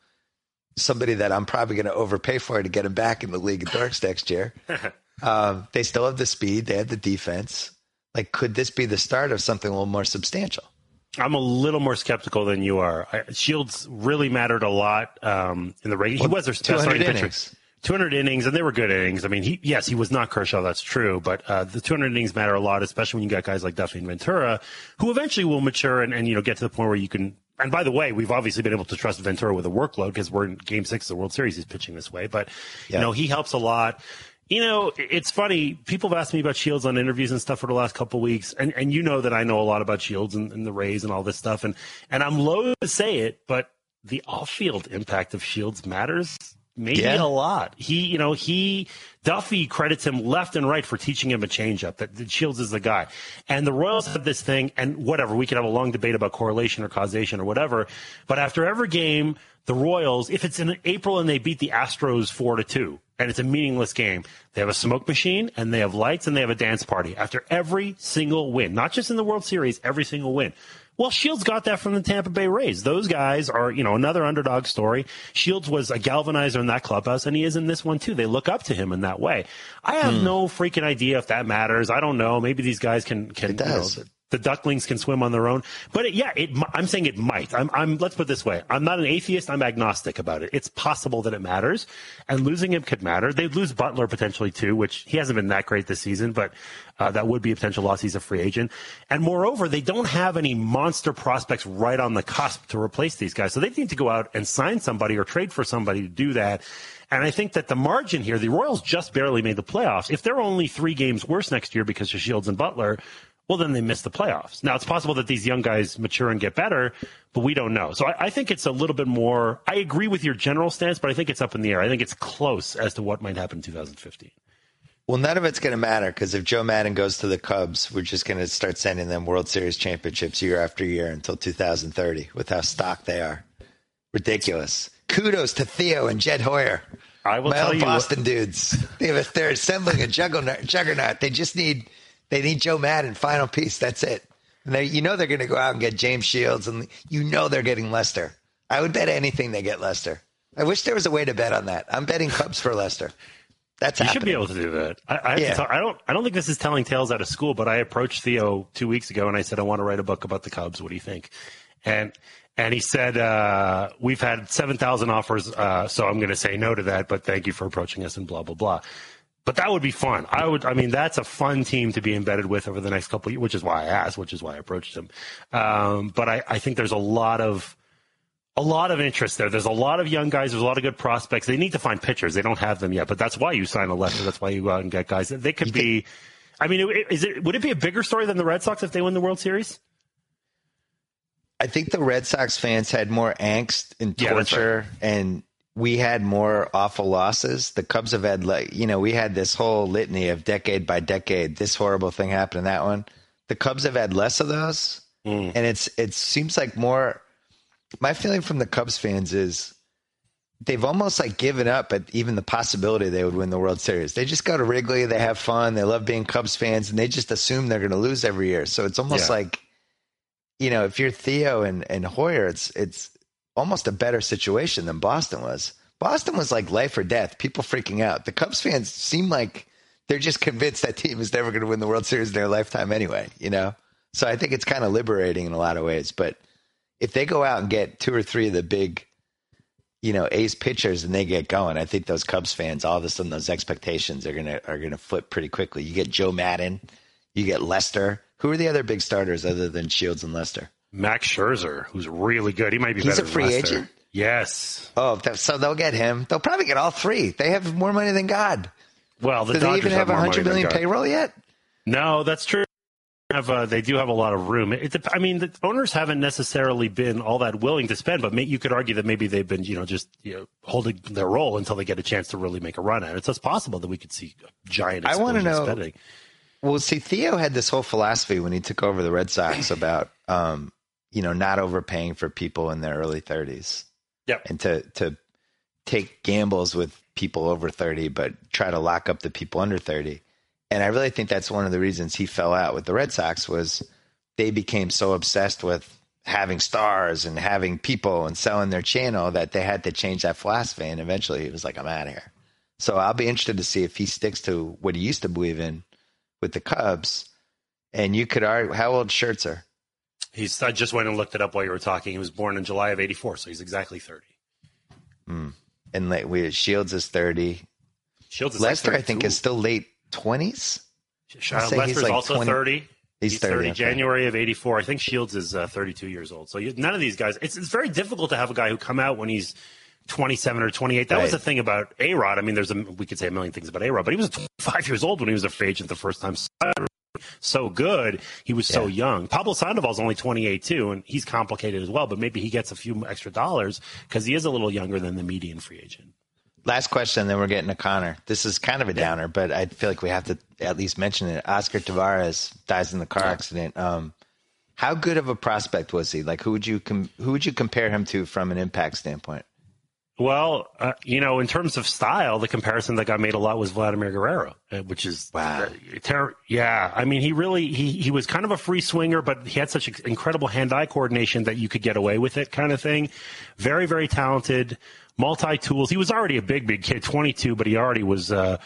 somebody that I'm probably going to overpay for to get him back in the league of dorks next year. um, they still have the speed. They have the defense. Like, could this be the start of something a little more substantial? I'm a little more skeptical than you are. I, Shields really mattered a lot um, in the regular. He was their best 200 starting pitcher. Innings. 200 innings, and they were good innings. I mean, he yes, he was not Kershaw, that's true, but uh, the 200 innings matter a lot, especially when you got guys like Duffy and Ventura, who eventually will mature and, and you know get to the point where you can. And by the way, we've obviously been able to trust Ventura with a workload because we're in Game Six of the World Series. He's pitching this way, but Yeah. you know he helps a lot. You know, it's funny. People have asked me about Shields on interviews and stuff for the last couple of weeks, and and you know that I know a lot about Shields and, and the Rays and all this stuff, and and I'm loath to say it, but the off-field impact of Shields matters maybe Yeah. a lot. He, you know, he Duffy credits him left and right for teaching him a changeup. That, that Shields is the guy, and the Royals have this thing. And whatever, we could have a long debate about correlation or causation or whatever. But after every game, the Royals, if it's in April and they beat the Astros four to two, and it's a meaningless game, they have a smoke machine and they have lights and they have a dance party after every single win, not just in the World Series, every single win. Well, Shields got that from the Tampa Bay Rays. Those guys are, you know, another underdog story. Shields was a galvanizer in that clubhouse, and he is in this one too. They look up to him in that way. I have hmm. no freaking idea if that matters. I don't know. Maybe these guys can can It you know, does. The ducklings can swim on their own. But it, yeah, it, I'm saying it might. I'm, I'm, let's put it this way. I'm not an atheist. I'm agnostic about it. It's possible that it matters and losing him could matter. They'd lose Butler potentially too, which he hasn't been that great this season, but uh, that would be a potential loss. He's a free agent. And moreover, they don't have any monster prospects right on the cusp to replace these guys. So they need to go out and sign somebody or trade for somebody to do that. And I think that the margin here, the Royals just barely made the playoffs. If they're only three games worse next year because of Shields and Butler, well, then they miss the playoffs. Now, it's possible that these young guys mature and get better, but we don't know. So I, I think it's a little bit more. I agree with your general stance, but I think it's up in the air. I think it's close as to what might happen in 2015. Well, none of it's going to matter because if Joe Maddon goes to the Cubs, we're just going to start sending them World Series championships year after year until 2030 with how stocked they are. Ridiculous. Kudos to Theo and Jed Hoyer. I will My tell you. Boston dudes. They have a, they're assembling a juggernaut, juggernaut. They just need they need Joe Maddon final piece. That's it. And they, you know they're going to go out and get James Shields, and you know they're getting Lester. I would bet anything they get Lester. I wish there was a way to bet on that. I'm betting Cubs for Lester. That's You happening. should be able to do that. I, I, Yeah. tell- I don't. I don't think this is telling tales out of school, but I approached Theo two weeks ago and I said I want to write a book about the Cubs. What do you think? And and he said uh, we've had seven thousand offers, uh, so I'm going to say no to that. But thank you for approaching us and blah blah blah. But that would be fun. I would. I mean, that's a fun team to be embedded with over the next couple of years, which is why I asked, which is why I approached him. Um, but I, I think there's a lot of a lot of interest there. There's a lot of young guys. There's a lot of good prospects. They need to find pitchers. They don't have them yet, but that's why you sign a Lester. That's why you go out and get guys. They could be. I mean, is it would it be a bigger story than the Red Sox if they win the World Series? I think the Red Sox fans had more angst and Yeah, that's torture, and we had more awful losses. The Cubs have had like you know we had this whole litany of decade by decade this horrible thing happened and that one. The Cubs have had less of those, Mm. and it's it seems like more. My feeling from the Cubs fans is they've almost like given up at even the possibility they would win the World Series. They just go to Wrigley, they have fun, they love being Cubs fans, and they just assume they're going to lose every year. So it's almost Yeah. like, you know, if you're Theo and, and Hoyer, it's it's almost a better situation than Boston was. Boston was like life or death, people freaking out. The Cubs fans seem like they're just convinced that team is never going to win the World Series in their lifetime anyway, you know? So I think it's kind of liberating in a lot of ways, but if they go out and get two or three of the big, you know, ace pitchers and they get going, I think those Cubs fans, all of a sudden, those expectations are gonna are gonna flip pretty quickly. You get Joe Maddon, you get Lester. Who are the other big starters other than Shields and Lester? Max Scherzer, who's really good. He might be. He's a free agent. Yes. Oh, so they'll get him. They'll probably get all three. They have more money than God. Well, the Do they Dodgers even have a hundred million payroll yet? No, that's true. Have uh, they do have a lot of room? It, dep- I mean, the owners haven't necessarily been all that willing to spend, but may, you could argue that maybe they've been, you know, just you know, holding their role until they get a chance to really make a run at it. So it's possible that we could see a giant. I wanna know- spending. Well, see, Theo had this whole philosophy when he took over the Red Sox about, um, you know, not overpaying for people in their early 30s. Yep. And to, to take gambles with people over 30, but try to lock up the people under 30. And I really think that's one of the reasons he fell out with the Red Sox was they became so obsessed with having stars and having people and selling their channel that they had to change that philosophy. And eventually he was like, I'm out of here. So I'll be interested to see if he sticks to what he used to believe in with the Cubs. And you could argue, how old Scherzer? He's. I just went and looked it up while you were talking. He was born in July of '84, so he's exactly 30. And like we Shields is 30. Shields is Lester, like I think, is still late 20s. Shout out he's Lester's like also 20 30. He's He's 30, 30, okay. January of 84. I think Shields is uh, 32 years old. So you, none of these guys, it's, it's very difficult to have a guy who come out when he's 27 or 28. That was the thing about A-Rod. I mean, there's a, we could say a million things about A-Rod, but he was 25 years old when he was a free agent the first time. So good. He was so young. Pablo Sandoval's only 28 too, and he's complicated as well, but maybe he gets a few extra dollars because he is a little younger than the median free agent. Last question, then we're getting to Connor. This is kind of a downer, but I feel like we have to at least mention it. Oscar Taveras dies in the car accident. Um, how good of a prospect was he? Like, who would you com- who would you compare him to from an impact standpoint? Well, uh, you know, in terms of style, the comparison that got made a lot was Vladimir Guerrero, uh, which is Wow. uh, ter- yeah, I mean, he really he he was kind of a free swinger, but he had such incredible hand-eye coordination that you could get away with it, kind of thing. Very, very talented, multi-tools. He was already a big, big kid, 22, but he already was uh,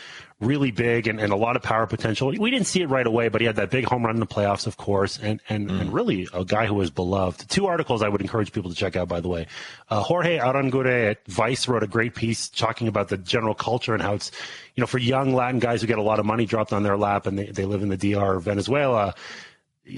really big and, and a lot of power potential. We didn't see it right away, but he had that big home run in the playoffs, of course, and and, and really a guy who was beloved. Two articles I would encourage people to check out, by the way. Uh, Jorge Arangure at Vice wrote a great piece talking about the general culture and how it's, you know, for young Latin guys who get a lot of money dropped on their lap and they, they live in the DR or Venezuela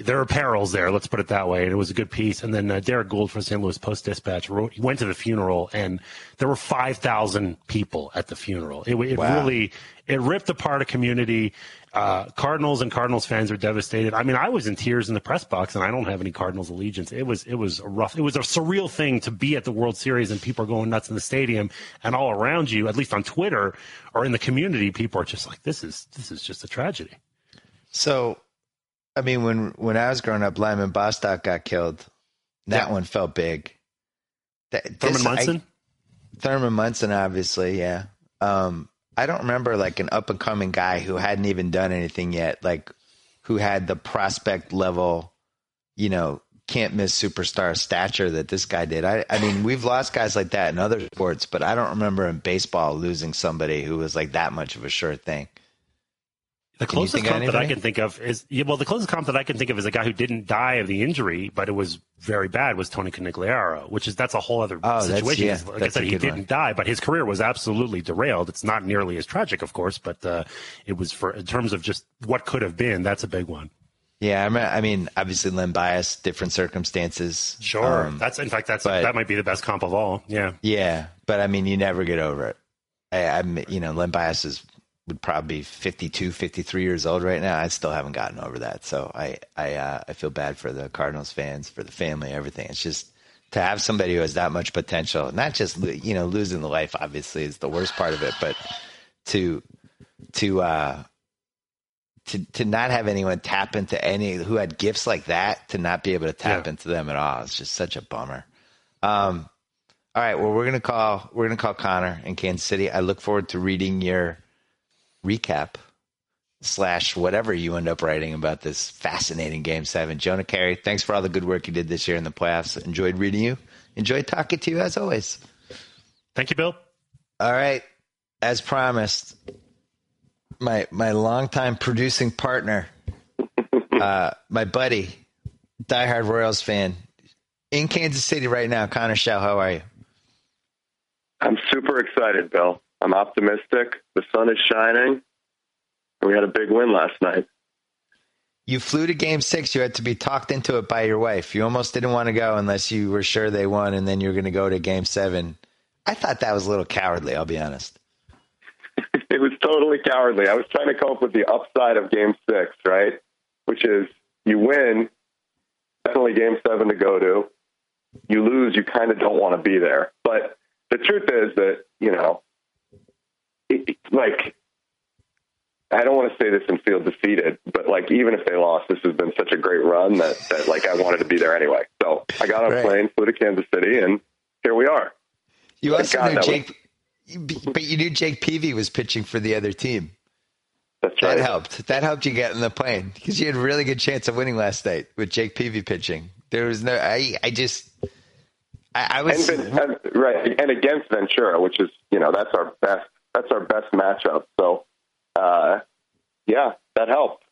there are perils there. Let's put it that way. And it was a good piece. And then uh, Derrick Goold from St. Louis Post Dispatch wrote, he went to the funeral and there were 5,000 people at the funeral. It, it Wow. really, it ripped apart a community. Uh, Cardinals and Cardinals fans were devastated. I mean, I was in tears in the press box and I don't have any Cardinals allegiance. It was, it was a rough, it was a surreal thing to be at the World Series and people are going nuts in the stadium and all around you, at least on Twitter or in the community, people are just like, this is, this is just a tragedy. So, I mean, when when I was growing up, Lyman Bostock got killed. That Yeah. one felt big. That, Thurman this- I- Munson? Thurman Munson, obviously, yeah. Um, I don't remember like an up and coming guy who hadn't even done anything yet, like who had the prospect level, you know, can't miss superstar stature that this guy did. I, I mean, we've lost guys like that in other sports, but I don't remember in baseball losing somebody who was like that much of a sure thing. The closest comp that I can think of is yeah, well, the closest comp that I can think of is a guy who didn't die of the injury, but it was very bad. Was Tony Conigliaro, which is that's a whole other Oh, situation. yeah, like that's I said, he didn't one. die, but his career was absolutely derailed. It's not nearly as tragic, of course, but uh, it was for in terms of just what could have been. That's a big one. Yeah, I mean, I mean obviously Len Bias, different circumstances. Sure, Um, that's in fact that's but- that might be the best comp of all. Yeah, Yeah, but I mean, you never get over it. I, I'm, you know, Len Bias is would probably be 52, 53 years old right now. I still haven't gotten over that. So I, I, uh, I feel bad for the Cardinals fans, for the family, everything. It's just to have somebody who has that much potential, not just you know losing the life. Obviously, is the worst part of it, but to, to, uh, to to not have anyone tap into any who had gifts like that to not be able to tap Yeah. into them at all. It's just such a bummer. Um, all right, well we're gonna call we're gonna call Connor in Kansas City. I look forward to reading your recap slash whatever you end up writing about this fascinating game seven. Jonah Keri, thanks for all the good work you did this year in the playoffs. Enjoyed reading you. Enjoyed talking to you as always. thank you, Bill. All right, as promised, my my longtime producing partner, uh, my buddy, diehard Royals fan, in Kansas City right now. Connor Schell, how are you? I'm super excited, Bill. I'm optimistic. The sun is shining. We had a big win last night. You flew to game six. You had to be talked into it by your wife. You almost didn't want to go unless you were sure they won, and then you were going to go to game seven. I thought that was a little cowardly, I'll be honest. it was totally cowardly. I was trying to come up with the upside of game six, right? Which is you win, definitely game seven to go to. You lose, you kind of don't want to be there. But the truth is that, you know, it, like, I don't want to say this and feel defeated, but like, even if they lost, this has been such a great run that, that like, I wanted to be there anyway. So I got on a plane, flew to Kansas City, and here we are. You also God, knew Jake, was... but you knew Jake Peavy was pitching for the other team. That's right. That helped. That helped you get in the plane because you had a really good chance of winning last night with Jake Peavy pitching. There was no. I. I just. I, I was and, and, uh, right, and against Ventura, which is you know that's our best that's our best matchup. So, uh, yeah, that helped.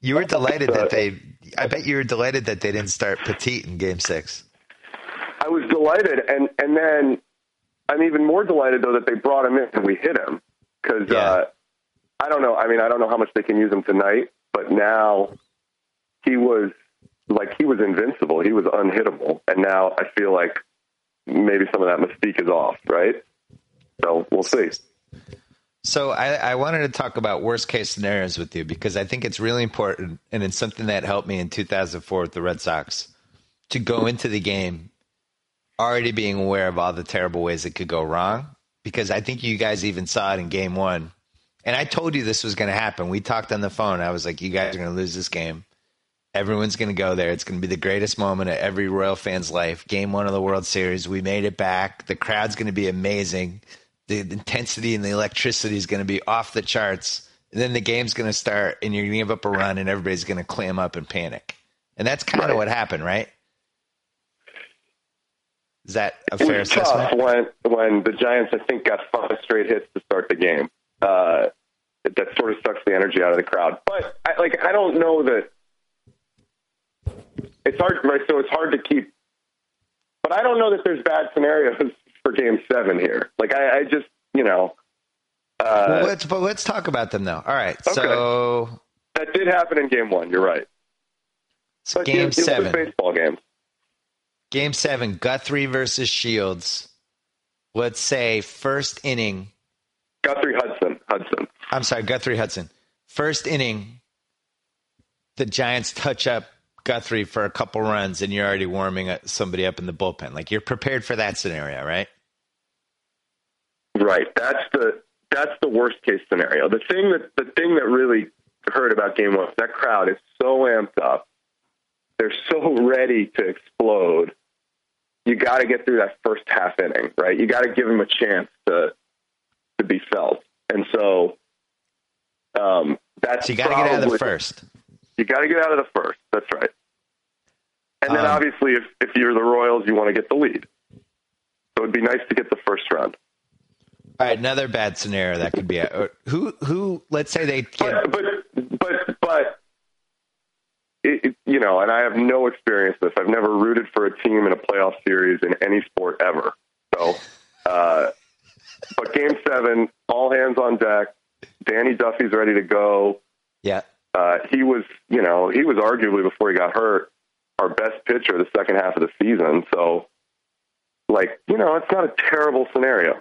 You were delighted that they. I bet you were delighted that they didn't start Petit in Game Six. I was delighted, and and then I'm even more delighted though that they brought him in and we hit him because yeah. uh, I don't know. I mean, I don't know how much they can use him tonight, but now he was like he was invincible. He was unhittable, and now I feel like maybe some of that mystique is off. Right? So we'll see. So I, I, wanted to talk about worst case scenarios with you because I think it's really important, and it's something that helped me in 2004 with the Red Sox to go into the game already being aware of all the terrible ways it could go wrong. Because I think you guys even saw it in Game One, and I told you this was going to happen. We talked on the phone. I was like, "You guys are going to lose this game. Everyone's going to go there. It's going to be the greatest moment of every Royal fan's life. Game One of the World Series. We made it back. The crowd's going to be amazing." The intensity and the electricity is going to be off the charts. And then the game's going to start, and you're going to give up a run, and everybody's going to clam up and panic. And that's kind of what happened, right? Is that a fair assessment? Tough when when the Giants, I think, got five straight hits to start the game. Uh, that sort of sucks the energy out of the crowd. But I, like, I don't know that it's hard. Right, so it's hard to keep. But I don't know that there's bad scenarios for Game Seven here. Like I, I just you know. Uh, well, let's but let's talk about them though. All right, okay. so that did happen in Game One. You're right. So game seven, baseball game. Game seven, Guthrie versus Shields. Let's say first inning. Guthrie Hudson. Hudson. I'm sorry, Guthrie Hudson. First inning, the Giants touch up Guthrie for a couple runs, and you're already warming somebody up in the bullpen. Like you're prepared for that scenario, right? Right. That's the that's the worst case scenario. The thing that the thing that really hurt about game one, that crowd is so amped up. They're so ready to explode. You got to get through that first half inning, right? You got to give them a chance to to be felt. And so um, that's so you got to get out of the first. You got to get out of the first. That's right. And then um, obviously, if if you're the Royals, you want to get the lead. So it'd be nice to get the first round. All right, another bad scenario that could be a, who who. Let's say they get, but but but, but it, it, you know, and I have no experience with this. I've never rooted for a team in a playoff series in any sport ever. So, uh, but Game Seven, all hands on deck. Danny Duffy's ready to go. Yeah. Uh, he was, you know, he was arguably before he got hurt our best pitcher the second half of the season. So, like, you know, it's not a terrible scenario.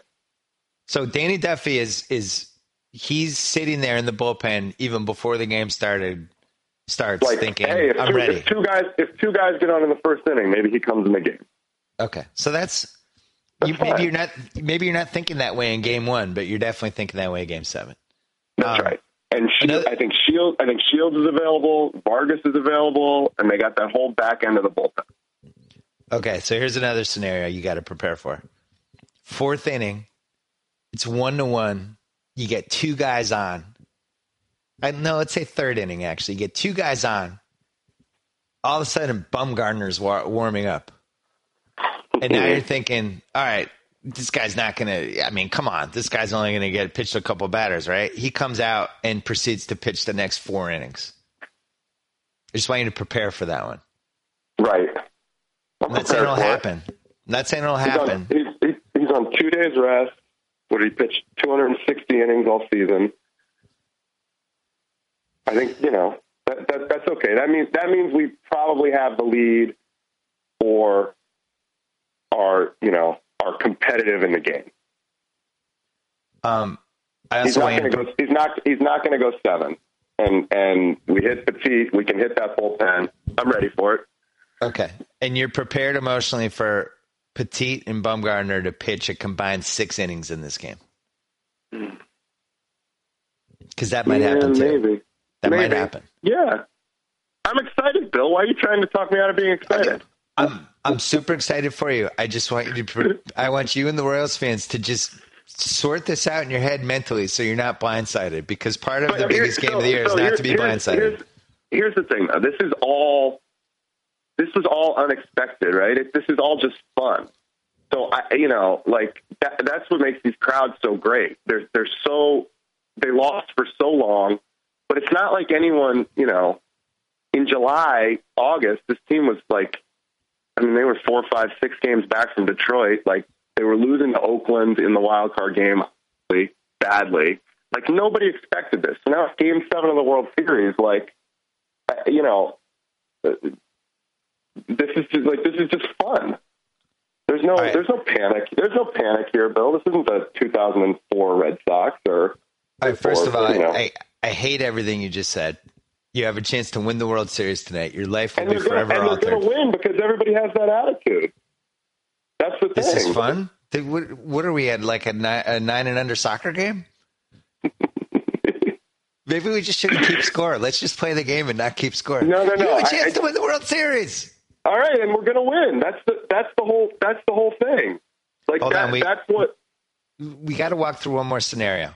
So Danny Duffy is is he's sitting there in the bullpen even before the game started. Starts like, thinking, hey, "I'm two, ready." If two guys, if two guys get on in the first inning, maybe he comes in the game. Okay, so that's, that's you, maybe you're not maybe you're not thinking that way in game one, but you're definitely thinking that way in game seven. That's um, right. And Shield, I think Shield, I think Shields is available. Vargas is available, and they got that whole back end of the bullpen. Okay, so here's another scenario you got to prepare for. Fourth inning, it's one to one. You get two guys on. I no, let's say third inning. Actually, you get two guys on. All of a sudden, Bumgarner's war- warming up, and now you're thinking, all right, this guy's not going to. I mean, come on, this guy's only going to get pitched a couple batters, right? He comes out and proceeds to pitch the next four innings. I just want you to prepare for that one. Right. I'm not saying it'll happen. I'm not saying it'll happen. He's on, he's, he's on two days rest. Would he pitched 260 innings all season? I think you know that, that that's okay. That means that means we probably have the lead, or are you know are competitive in the game. Um, I He's not going to go. He's not. He's not going to go seven. And and we hit Petit. We can hit that bullpen. I'm ready for it. Okay. And you're prepared emotionally for Petit and Bumgarner to pitch a combined six innings in this game? Hmm. Because that might Yeah, happen too. Maybe. That might happen. Yeah. I'm excited, Bill. Why are you trying to talk me out of being excited? I'm I'm super excited for you. I just want you to. I want you and the Royals fans to just sort this out in your head mentally, so you're not blindsided. Because part of the But here's- biggest game so- of the year is not to be blindsided. Here's, here's the thing, though. This is all. This was all unexpected, right? It, this is all just fun. So I, you know, like that, that's what makes these crowds so great. They're they're so they lost for so long, but it's not like anyone, you know, in July, August, this team was like, I mean, they were four, five, six games back from Detroit. Like they were losing to Oakland in the wild card game badly. Like nobody expected this. So now it's Game Seven of the World Series. Like, uh, you know, this is just like this is just fun. There's no, right. there's no panic. There's no panic here, Bill. This isn't the 2004 Red Sox or. All right, first of all, you know. I, I hate everything you just said. You have a chance to win the World Series tonight. Your life will and be they're gonna, forever and they're going to win because everybody has that attitude. That's the This is fun. What, what are we at? Like a nine, a nine and under soccer game? Maybe we just shouldn't keep score. Let's just play the game and not keep score. No, no, no. You have a chance I- to win the World Series. All right, and we're going to win. That's the that's the whole that's the whole thing. Like Hold that, on, we- that's what. We got to walk through one more scenario.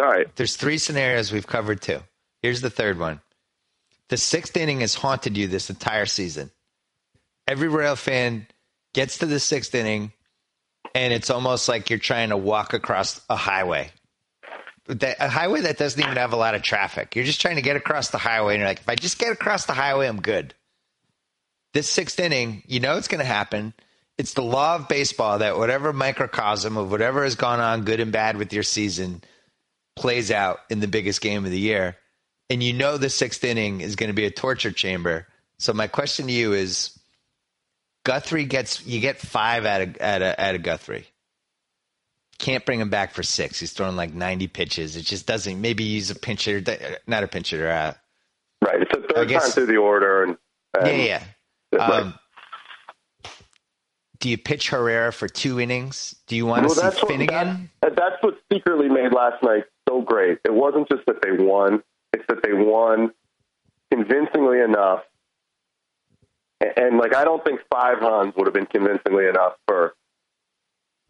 All right. There's three scenarios we've covered two. Here's the third one. The sixth inning has haunted you this entire season. Every Royal fan gets to the sixth inning, and it's almost like you're trying to walk across a highway. That, a highway that doesn't even have a lot of traffic. You're just trying to get across the highway, and you're like, if I just get across the highway, I'm good. This sixth inning, you know it's going to happen. It's the law of baseball that whatever microcosm of whatever has gone on, good and bad, with your season, plays out in the biggest game of the year. And you know the sixth inning is going to be a torture chamber. So my question to you is Guthrie gets you get five out of out of, out of Guthrie. Can't bring him back for six. He's throwing like ninety pitches. It just doesn't. Maybe use a pinch hitter, not a pinch hitter. Uh, Right. It's the third guess- time through the order, and, and yeah, yeah. Um, do you pitch Herrera for two innings? Do you want to Well, see that's what, Finnegan? that- that's what secretly made last night so great. It wasn't just that they won; it's that they won convincingly enough. And, and like, I don't think five runs would have been convincingly enough for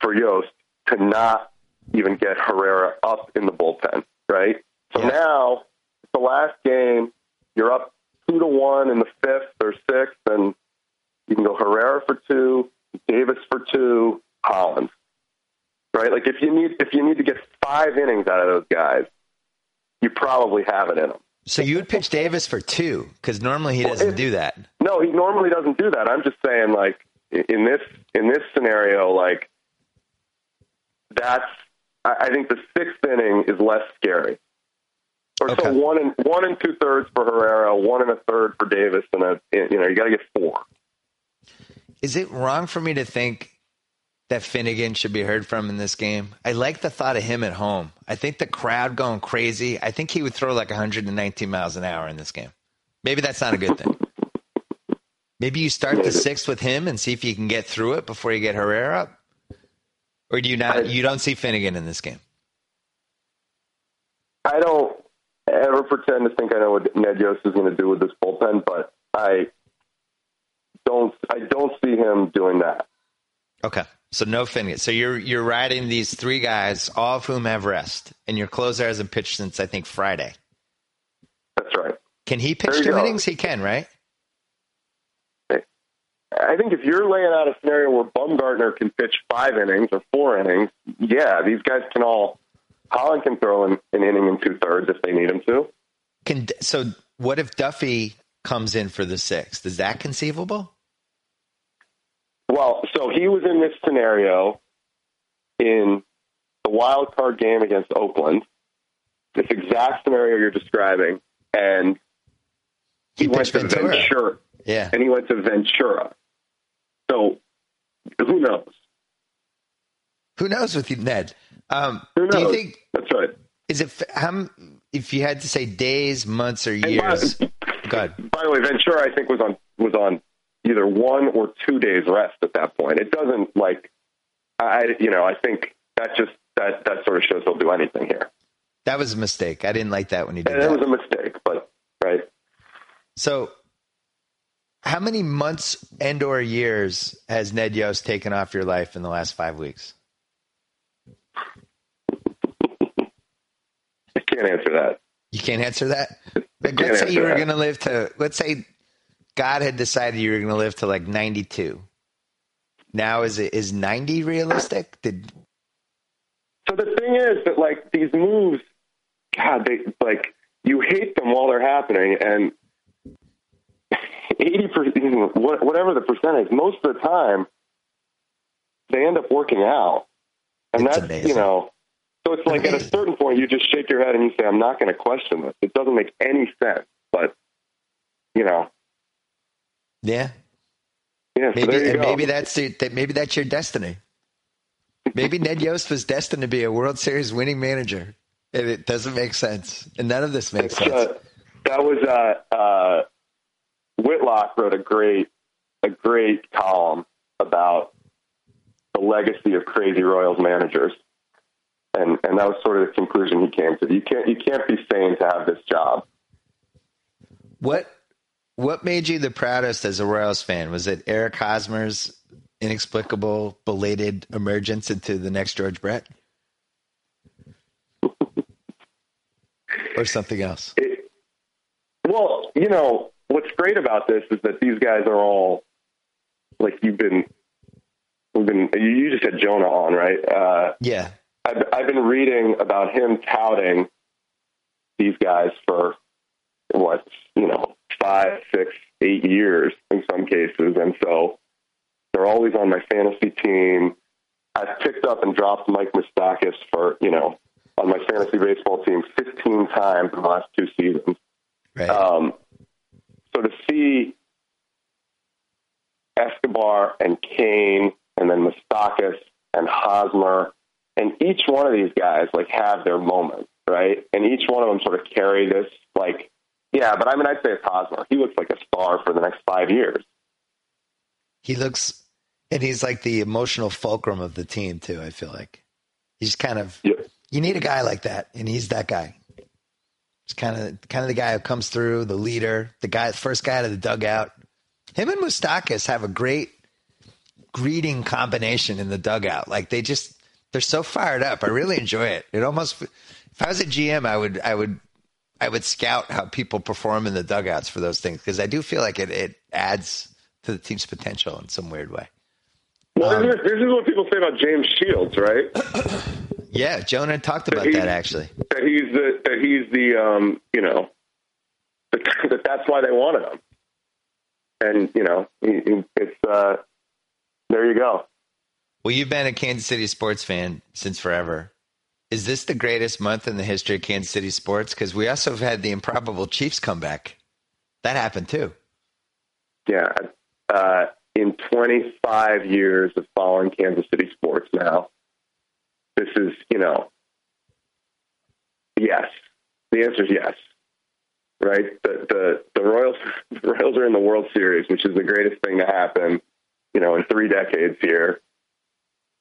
for Yost to not even get Herrera up in the bullpen. Right. So Yeah. now it's the last game. You're up two to one in the fifth or sixth, and you can go Herrera for two, Davis for two, Collins right? Like if you need if you need to get five innings out of those guys, you probably have it in them. So you would pitch Davis for two because normally he doesn't do that. No, he normally doesn't do that. I'm just saying, like in this in this scenario, like that's I I think the sixth inning is less scary. Or Okay. so one and one and two thirds for Herrera, one and a third for Davis, and a you know you got to get four. Is it wrong for me to think that Finnegan should be heard from in this game? I like the thought of him at home. I think the crowd going crazy. I think he would throw like 119 miles an hour in this game. Maybe that's not a good thing. Maybe you start the sixth with him and see if you can get through it before you get Herrera up. Or do you not? You don't see Finnegan in this game. I don't pretend to think I know what Ned Yost is going to do with this bullpen, but I don't. I don't see him doing that. Okay. So no Finnegan. So you're you're riding these three guys, all of whom have rest, and your closer hasn't pitched since I think Friday. That's right. Can he pitch two go. innings? He can, right? I think if you're laying out a scenario where Bumgarner can pitch five innings or four innings, yeah, these guys can all. Holland can throw in an inning and two thirds if they need him to. Can so what if Duffy comes in for the sixth? Is that conceivable? Well, so he was in this scenario in the wild card game against Oakland, this exact scenario you're describing, and he, He went to Ventura. Ventura, Yeah. and he went to Ventura. So who knows? Who knows with you, Ned? Um, Who do you knows? think That's right. is it how if you had to say days, months, or by, years? God, by the way, Ventura, I think was on was on either one or two days rest at that point. It doesn't like I, you know, I think that just that that sort of shows he'll do anything here. that was a mistake. I didn't like that when you did it that. was a mistake, but right. So, how many months and or years has Ned Yost taken off your life in the last five weeks? I can't answer that. You can't answer that. Like, let's say you were going to live to. Let's say God had decided you were going to live to like ninety-two. Now is it is ninety realistic? Did So the thing is that like these moves, God, they like you hate them while they're happening, and eighty percent, whatever the percentage, most of the time they end up working out, and It's that's amazing. you know. So it's like at a certain point, you just shake your head and you say, "I'm not going to question this. It doesn't make any sense." But you know, yeah? yeah. So Maybe there you and go. maybe that's that. Maybe that's your destiny. Maybe Ned Yost was destined to be a World Series winning manager, and it doesn't make sense. And none of this makes It's, sense. uh, that was uh, uh, Whitlock wrote a great a great column about the legacy of crazy Royals managers, and and that was sort of the conclusion he came to. You can't you can't be sane to have this job. What what made you the proudest as a Royals fan? Was it Eric Hosmer's inexplicable belated emergence into the next George Brett? or something else? It, well, you know what's great about this is that these guys are all like you've been. We've been. You just had Jonah on, right? Uh, Yeah. I've, I've been reading about him touting these guys for what you know five, six, eight years in some cases, and so they're always on my fantasy team. I've picked up and dropped Mike Moustakas for you know on my fantasy baseball team 15 times in the last two seasons. Right. Um, so to see Escobar and Cain, and then Moustakas and Hosmer, and each one of these guys like have their moment, right? And each one of them sort of carry this like, yeah. But I mean, I'd say it's Hosmer. He looks like a star for the next five years. he looks and he's like the emotional fulcrum of the team too, I feel like. He's kind of Yeah. you need a guy like that, and he's that guy. It's kind of kind of the guy who comes through, the leader, the guy, first guy to the dugout. Him and Moustakas have a great greeting combination in the dugout. Like they just they're so fired up. I really enjoy it. It almost if I was a GM, I would I would I would scout how people perform in the dugouts for those things because I do feel like it it adds to the team's potential in some weird way. Well, Um, this, is, what people say about James Shields, right? Yeah, Jonah talked about he- that actually. that he's the that he's the um, you know that, that that's why they wanted him, and you know he, he, it's uh, there you go. Well, you've been a Kansas City sports fan since forever. Is this the greatest month in the history of Kansas City sports? Because we also have had the improbable Chiefs comeback. That happened too. Yeah, uh, in 25 years of following Kansas City sports now, this is you know yes. The answer is yes. Right. The the the Royals the Royals are in the World Series, which is the greatest thing to happen, you know, in three decades here.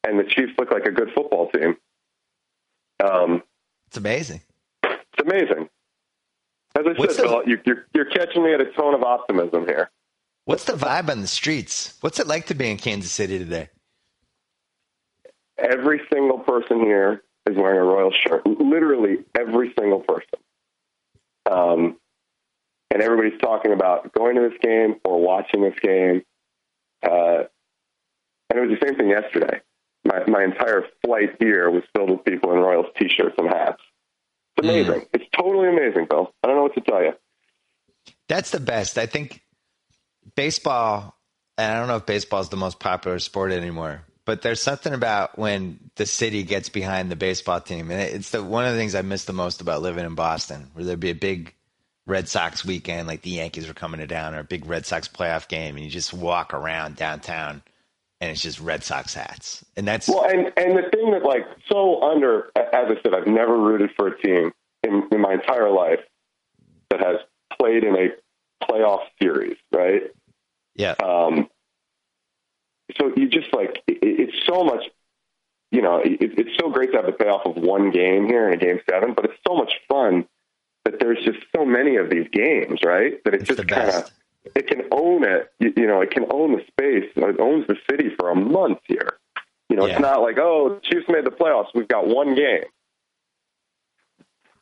And the Chiefs look like a good football team. Um, It's amazing. it's amazing. As I What's said, the- Bill, you, you're you're catching me at a tone of optimism here. What's the vibe on the streets? What's it like to be in Kansas City today? Every single person here is wearing a Royal shirt. Literally every single person. Um, and everybody's talking about going to this game or watching this game. Uh, and it was the same thing yesterday. My, my entire flight here was filled with people in Royals t-shirts and hats. It's mm. amazing. It's totally amazing, Bill. I don't know what to tell you. That's the best. I think baseball and I don't know if baseball is the most popular sport anymore, but there's something about when the city gets behind the baseball team, and it's the one of the things I miss the most about living in Boston, where there'd be a big Red Sox weekend, like the Yankees were coming to town, or a big Red Sox playoff game, and you just walk around downtown, and it's just Red Sox hats, and that's well, and and the thing that like so under, as I said, I've never rooted for a team in, in my entire life that has played in a playoff series, right? yeah, Um, so you just like it, it's so much, you know, it, it's so great to have the payoff of one game here in a game seven, but it's so much fun that there's just so many of these games, right? That it it's just kind of it can own it. You, you know, it can own the space. It owns the city for a month here. You know, Yeah. it's not like oh, the Chiefs made the playoffs. We've got one game.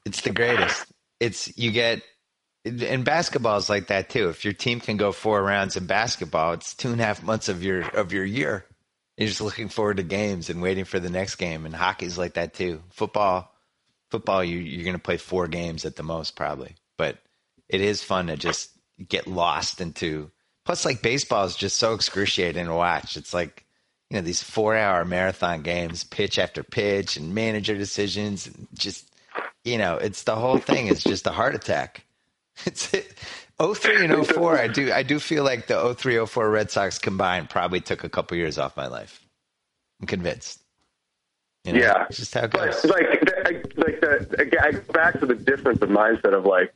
It's the greatest. It's you get and basketball is like that too. If your team can go four rounds in basketball, it's two and a half months of your of your year. You're just looking forward to games and waiting for the next game. And hockey's like that too. Football, football, you you're going to play four games at the most probably, but it is fun to just get lost into. Plus, like baseball is just so excruciating to watch. It's like you know these four hour marathon games, pitch after pitch, and manager decisions, and just you know, it's the whole thing is just a heart attack. It's it. 03 and 04, I do I do feel like the 03 04 Red Sox combined probably took a couple years off my life. I'm convinced. You know, Yeah. it's just how it goes. like, the- like the again, I go back to the difference of mindset of like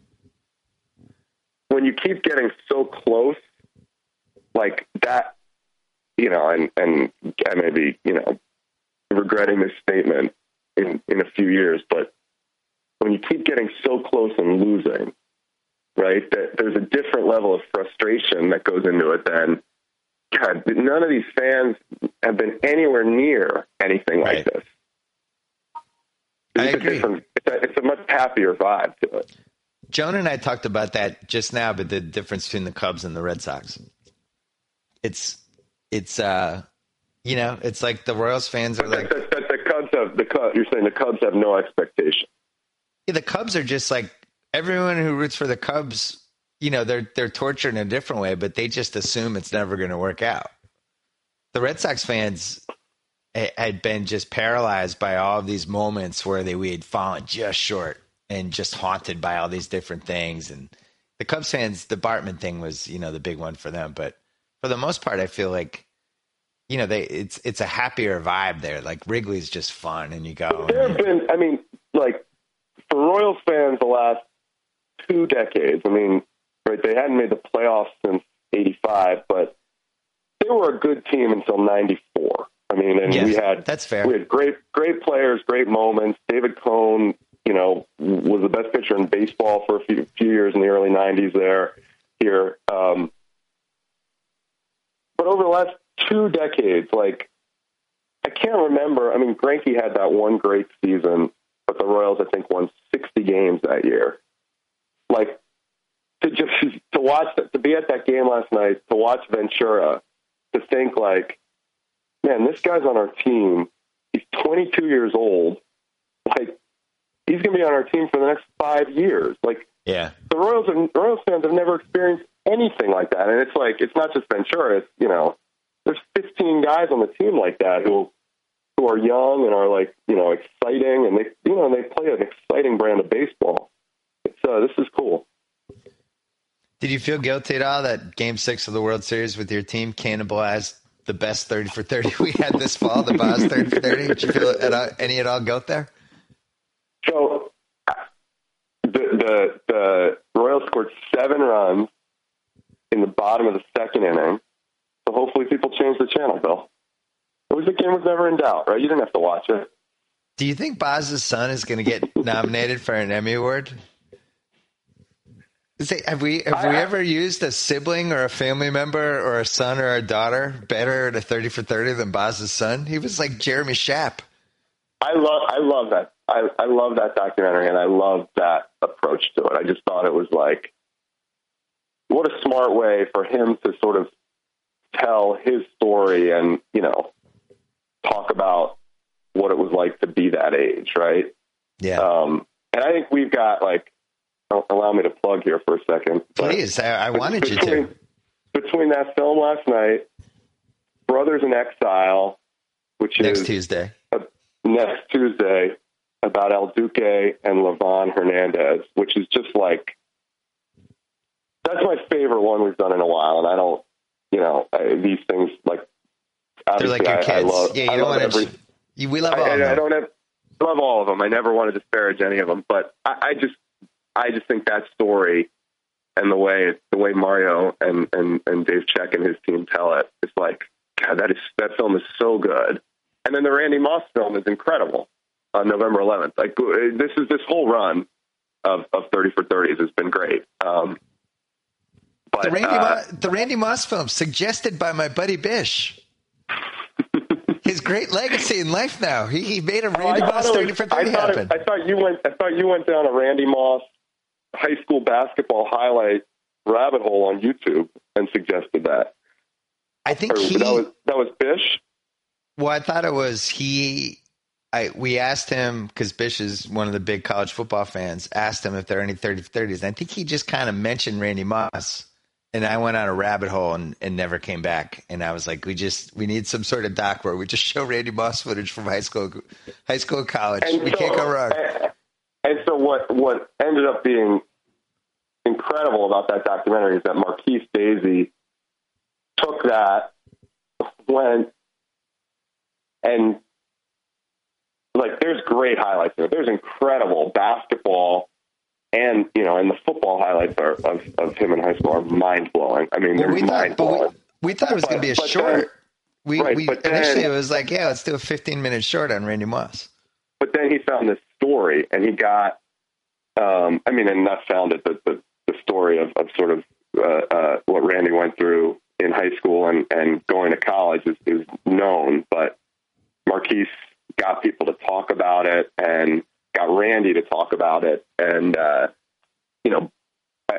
when you keep getting so close, like that, you know, and and I may be, you know, regretting this statement in in a few years, but when you keep getting so close and losing, right, that there's a different level of frustration that goes into it than. God, none of these fans have been anywhere near anything like this. It's a agree. different- It's a, it's a much happier vibe to it. Jonah and I talked about that just now, but the difference between the Cubs and the Red Sox. It's it's uh you know, it's like the Royals fans are like That, that, the Cubs have the Cubs. You're saying the Cubs have no expectation. Yeah, the Cubs are just like everyone who roots for the Cubs. You know, they're they're tortured in a different way, but they just assume it's never going to work out. The Red Sox fans had been just paralyzed by all of these moments where they we had fallen just short and just haunted by all these different things. And the Cubs fans, the Bartman thing was you know the big one for them, but for the most part, I feel like you know they it's it's a happier vibe there. Like Wrigley's just fun, and you go. There have been, I mean, like for Royals fans, the last two decades. I mean, right? They hadn't made the playoffs since '85, but they were a good team until '94. I mean, and Yes, we had that's fair. We had great, great players, great moments. David Cone, you know, was the best pitcher in baseball for a few, few years in the early '90s. There, here, um, but over the last two decades, like I can't remember. I mean, Greinke had that one great season, but the Royals, I think, won 60 games that year. Like to just to watch to be at that game last night, to watch Ventura, to think like, man, this guy's on our team. He's 22 years old. Like he's going to be on our team for the next five years. Like Yeah. the Royals and Royals fans have never experienced anything like that. And it's like it's not just Ventura. It's you know, there's 15 guys on the team like that who who are young and are like you know exciting, and they you know they play an exciting brand of baseball. It's uh, this is cool. Did you feel guilty at all that Game Six of the World Series with your team cannibalized the best thirty for thirty we had this fall, the Boss thirty for thirty? Did you feel at all, any at all guilt there? So the the the Royals scored seven runs in the bottom of the second inning. So hopefully people change the channel, Bill. It was the game was never in doubt, right? You didn't have to watch it. Do you think Boz's son is going to get nominated for an Emmy Award? Say, have we have we I- ever used a sibling or a family member or a son or a daughter better at a thirty for thirty than Boz's son? He was like Jeremy Schaap. I love I love that. I, I love that documentary and I love that approach to it. I just thought it was like what a smart way for him to sort of tell his story and, you know, talk about what it was like to be that age, right? Yeah, Um and I think we've got like allow me to plug here for a second. please. I, I wanted you to. between that film last night, Brothers in Exile, which Next is next Tuesday. next Tuesday about El Duque and Livan Hernandez, which is just like that's my favorite one we've done in a while, and I don't, you know, I, these things like They're like your I, kids. I love, yeah, you I don't want to. every, You, we love all I, of I, don't have love all of them. I never want to disparage any of them, but I, I just I just think that story and the way the way Mario and and and Dave Check and his team tell it is like God. That is that film is so good. And then the Randy Moss film is incredible on November 11th. Like uh, this is this whole run of of 30 for 30s has been great. Um, but The Randy, uh, Moss, the Randy Moss film, suggested by my buddy Bish. His great legacy in life now. He, he made a Oh, Randy I Moss thought, 30 was, for I, 30 thought happen. it, I thought you went. I thought you went down a Randy Moss high school basketball highlight rabbit hole on YouTube and suggested that. I think Or he. that was that was Bish. Well, I thought it was he. I we asked him because Bish is one of the big college football fans. Asked him if there are any 30 30s. And I think he just kind of mentioned Randy Moss. And I went on a rabbit hole and, and never came back. And I was like, we just we need some sort of doc where we just show Randy Moss footage from high school, high school, college. And we so, can't go wrong. And, and so what what ended up being incredible about that documentary is that Marquis Daisy took that, went and like there's great highlights there. There's incredible basketball and you know, and the football highlights are, of, of him in high school are mind blowing. I mean, Well, they're we mind blowing. we, we thought it was going to be a short. then- we right, we but then- initially it was like, yeah, let's do a 15 minute short on Randy Moss. but then he found this story and he got um i mean and not found it but the, the story of, of sort of uh, uh what randy went through in high school and and going to college is, is known but marquise got people to talk about it and got randy to talk about it and uh you know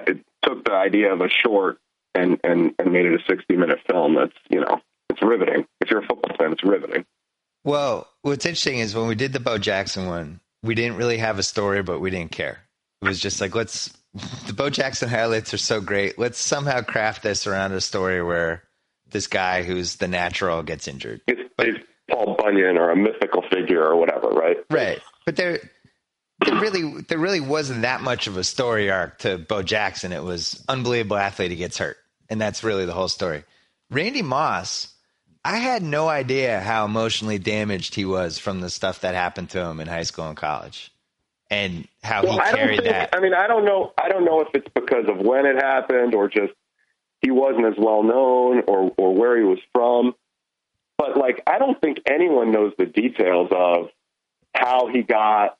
it took the idea of a short and and and made it a 60 minute film that's you know it's riveting if you're a football fan it's riveting Well, what's interesting is when we did the Bo Jackson one, we didn't really have a story, but we didn't care. It was just like, let's, the Bo Jackson highlights are so great. Let's somehow craft this around a story where this guy who's the natural gets injured. it's, it's Paul Bunyan or a mythical figure or whatever, right? Right. But there, there really, there really wasn't that much of a story arc to Bo Jackson. It was unbelievable athlete who gets hurt. And that's really the whole story. Randy Moss, I had no idea how emotionally damaged he was from the stuff that happened to him in high school and college, and how Well, he I carried think. that. I mean, I don't know. I don't know if it's because of when it happened or just he wasn't as well known or or where he was from. But like, I don't think anyone knows the details of how he got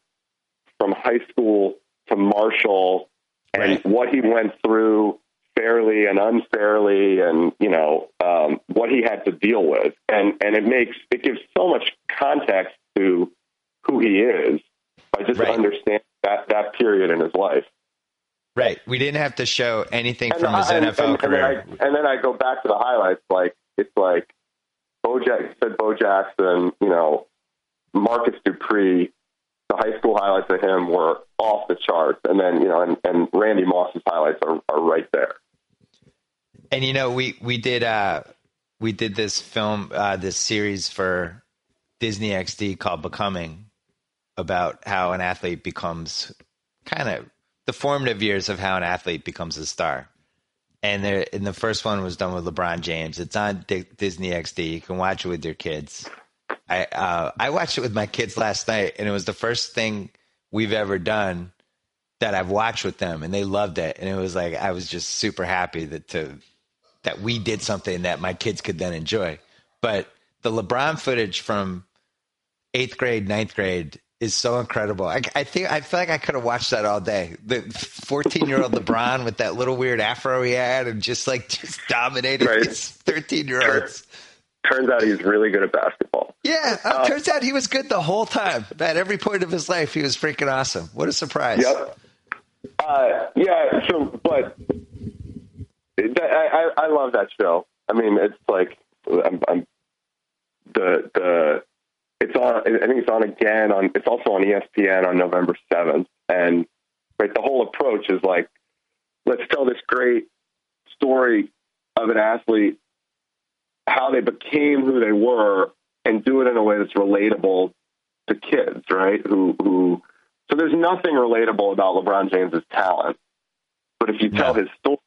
from high school to Marshall and Right. what he went through fairly and unfairly and you know um, what he had to deal with and and it makes it gives so much context to who he is by just Right. understanding that that period in his life right. We didn't have to show anything and, from his I- and- NFL and, and then career. I, and then I go back to the highlights like it's like Bo Jack, said Bo Jackson you know Marcus Dupree the high school highlights of him were off the charts and then you know and, and Randy Moss's highlights are, are right there And you know, we we did uh we did this film uh this series for Disney XD called Becoming about how an athlete becomes kind of the formative years of how an athlete becomes a star. And there, and the first one was done with LeBron James. It's on D- Disney XD. You can watch it with your kids. I uh, I watched it with my kids last night, and it was the first thing we've ever done that I've watched with them, and they loved it. And it was like I was just super happy that to that we did something that my kids could then enjoy. But the LeBron footage from eighth grade, ninth grade is so incredible. I, I think I feel like I could have watched that all day. The fourteen-year-old LeBron with that little weird afro he had, and just like just dominating Right. these thirteen-year-olds. turns out he's really good at basketball Yeah, uh, turns out he was good the whole time. At every point of his life, he was freaking awesome. What a surprise! Yep. Uh, yeah. So, but I, I I love that show. I mean, it's like I'm, I'm the the it's on. I think it's on again on. It's also on ESPN on November seventh, and right, the whole approach is like, let's tell this great story of an athlete, how they became who they were, and do it in a way that's relatable to kids, right? Who who so there's nothing relatable about LeBron James's talent. But if you tell his story,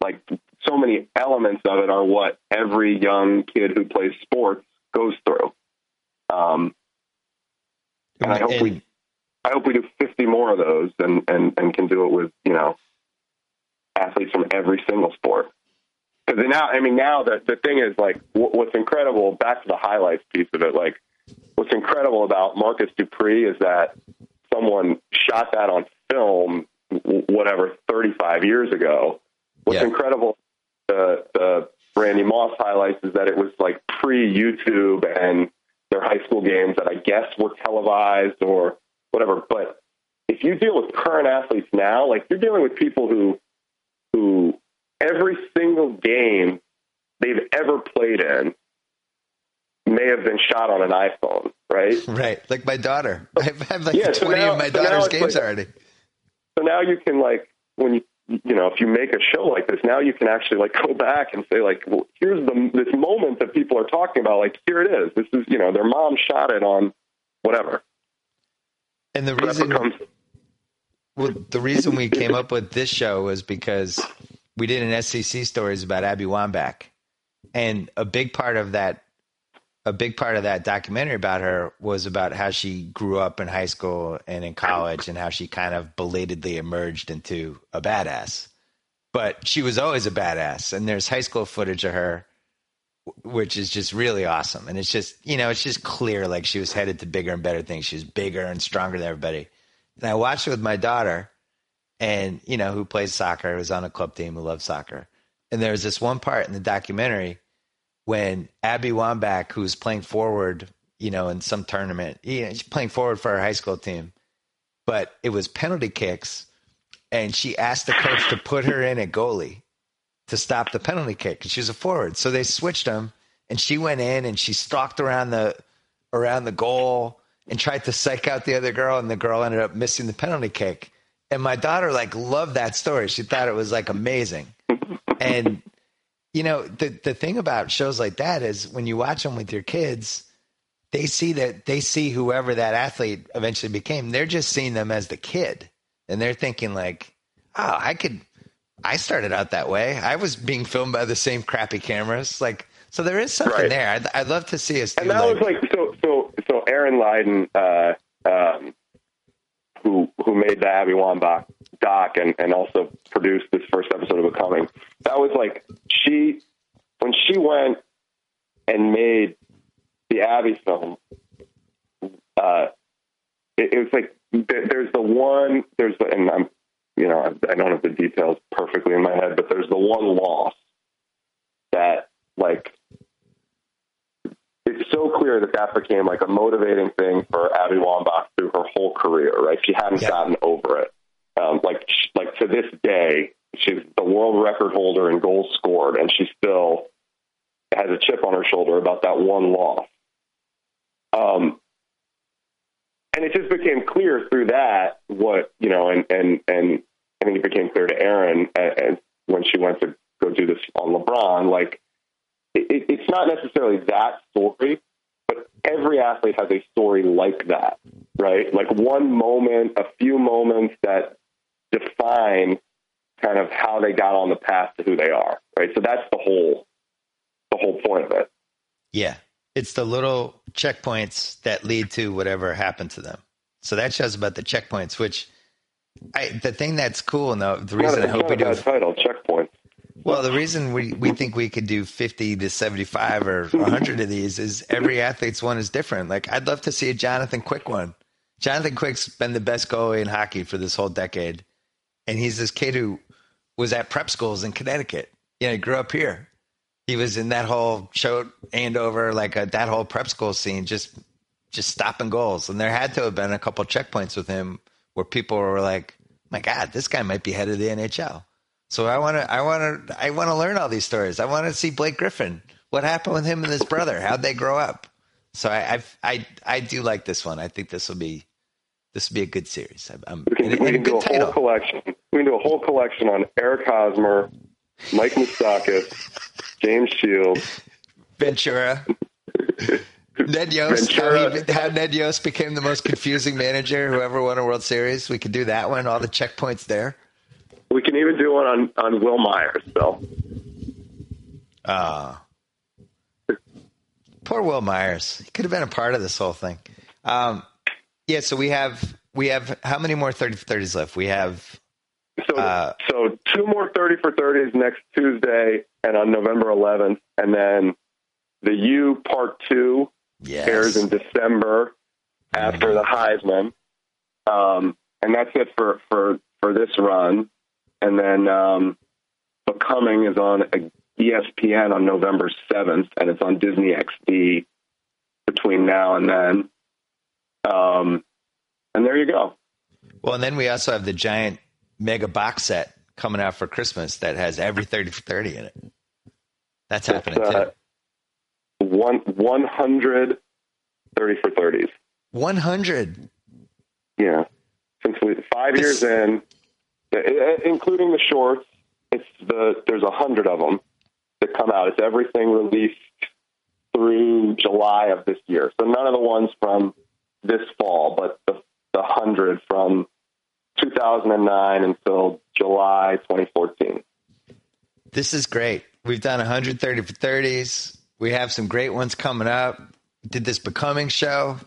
like so many elements of it are what every young kid who plays sports goes through. Um, and I hope And- we, I hope we do 50 more of those and, and, and can do it with, you know, athletes from every single sport. Because now, I mean, now the, the thing is like, wh- what's incredible, back to the highlights piece of it, like, what's incredible about Marcus Dupree is that someone shot that on film, whatever, 35 years ago. What's Yeah. incredible, the, the Randy Moss highlights is that it was like pre YouTube and their high school games that I guess were televised or whatever. But if you deal with current athletes now, like you're dealing with people who, who every single game they've ever played in may have been shot on an iPhone, right? Right. Like my daughter. I've had like Yeah, so 20 now- of my so daughter's games like- already. So now you can like when you you know if you make a show like this, now you can actually like go back and say like, well, here's the this moment that people are talking about. Like here it is. This is you know their mom shot it on whatever. And the reason becomes well, the reason we came up with this show was because we did an SEC stories about Abby Wambach, and a big part of that, a big part of that documentary about her was about how she grew up in high school and in college, and how she kind of belatedly emerged into a badass. But she was always a badass, and there's high school footage of her, which is just really awesome. And it's just you know it's just clear like she was headed to bigger and better things. She was bigger and stronger than everybody. And I watched it with my daughter, and you know, who plays soccer, who's on a club team, who loves soccer. And there was this one part in the documentary when Abby Wambach, who's playing forward, you know, in some tournament, you know, she's playing forward for her high school team, but it was penalty kicks, and she asked the coach to put her in at goalie to stop the penalty kick, and she was a forward. So they switched them, and she went in and she stalked around the around the goal and tried to psych out the other girl, and the girl ended up missing the penalty kick. And my daughter like loved that story. She thought it was like amazing. And you know, the the thing about shows like that is when you watch them with your kids, they see that they see whoever that athlete eventually became. They're just seeing them as the kid, and they're thinking like, "Oh, I could." I started out that way. I was being filmed by the same crappy cameras. Like, so there is something Right. there. I'd, I'd love to see us and that like, was like so so so Erin Leyden, uh, um, who who made the Abby Wambach doc and and also produced this first episode of Becoming. That was like she when she went and made the Abby film. Uh, it, it was like there, there's the one there's the and I'm you know I, I don't have the details perfectly in my head, but there's the one loss that like it's so clear that that became like a motivating thing for Abby Wambach through her whole career, right? She hadn't gotten over it. Um, like, like to this day, she's the world record holder in goals scored, and she still has a chip on her shoulder about that one loss. Um, and it just became clear through that what you know, and and and I think it became clear to Erin and when she went to go do this on LeBron, like it, it's not necessarily that story, but every athlete has a story like that, right? Like one moment, a few moments that define kind of how they got on the path to who they are, right? So that's the whole, the whole point of it. Yeah. It's the little checkpoints that lead to whatever happened to them. So that show's about the checkpoints, which I, the thing that's cool, and the, the reason not, I hope we do, bad title, checkpoint. well, the reason we, we think we could do 50 to 75 or 100 of these is every athlete's one is different. Like, I'd love to see a Jonathan Quick one. Jonathan Quick's been the best goalie in hockey for this whole decade. And he's this kid who was at prep schools in Connecticut. You know, he grew up here. He was in that whole show Andover, like a, that whole prep school scene, just just stopping goals. And there had to have been a couple checkpoints with him where people were like, "My God, this guy might be head of the NHL." So I want to, I want to, I want to learn all these stories. I want to see Blake Griffin. What happened with him and his brother? How'd they grow up? So I, I've, I, I do like this one. I think this will be, this will be a good series. I'm, We can, we can do a whole title. collection. We can do a whole collection on Eric Hosmer, Mike Moustakas, James Shields, Ventura. Ned Yost, how, he, how, Ned Yost became the most confusing manager who ever won a World Series. We could do that one. All the checkpoints there. We can even do one on on Wil Myers, Bill. Ah, uh, poor Wil Myers. He could have been a part of this whole thing. Um, yeah. So we have we have how many more thirty thirties left? We have so uh, so two more thirty for thirties next Tuesday and on November 11th, and then the U Part Two yes. airs in December after the Heisman, um, and that's it for for for this run. And then um, Becoming is on ESPN on November 7th, and it's on Disney XD between now and then. Um, and there you go. Well, and then we also have the giant mega box set coming out for Christmas that has every 30 for 30 in it. That's happening uh, too. One, 100 30 for 30s. 100? Yeah. Since we, five years in, including the shorts, it's the there's a hundred of them that come out. It's everything released through July of this year. So none of the ones from this fall, but the the hundred from 2009 until July 2014. This is great. We've done 130 for 30s. We have some great ones coming up. We did this Becoming show.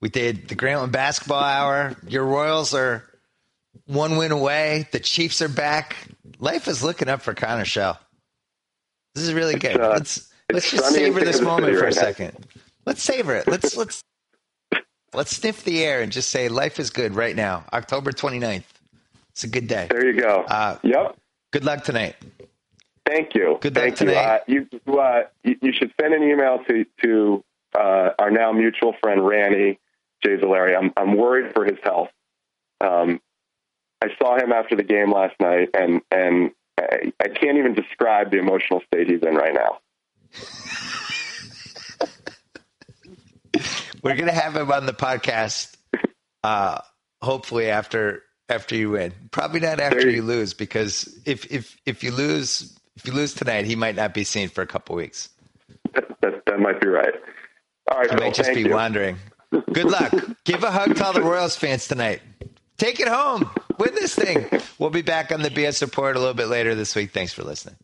We did the Grantland Basketball Hour. Your Royals are one win away. The Chiefs are back. Life is looking up for Connor Schell. This is really good. Uh, let's let's just savor this moment for right a second. Now. Let's savor it. Let's let's let's sniff the air and just say life is good right now. October 29th. It's a good day. There you go. Uh, yep. Good luck tonight. Thank you. Good Thank luck you. tonight. Uh, you, uh, you, you should send an email to to uh, our now mutual friend Randy Jay Zolari. I'm I'm worried for his health. Um, I saw him after the game last night, and and I, I can't even describe the emotional state he's in right now. We're gonna have him on the podcast. Uh, hopefully after after you win. Probably not after you, you lose, because if if if you lose if you lose tonight, he might not be seen for a couple weeks. That, that, that might be right. All right, I might just be you. wandering. Good luck. Give a hug to all the Royals fans tonight. Take it home. Win this thing. We'll be back on the BS report a little bit later this week. Thanks for listening.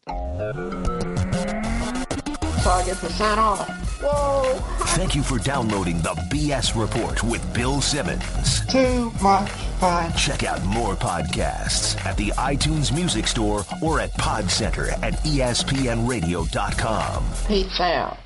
Target percent off. Whoa. Thank you for downloading the BS report with Bill Simmons. Too much fun. Check out more podcasts at the iTunes Music Store or at PodCenter at espnradio.com. Peace out.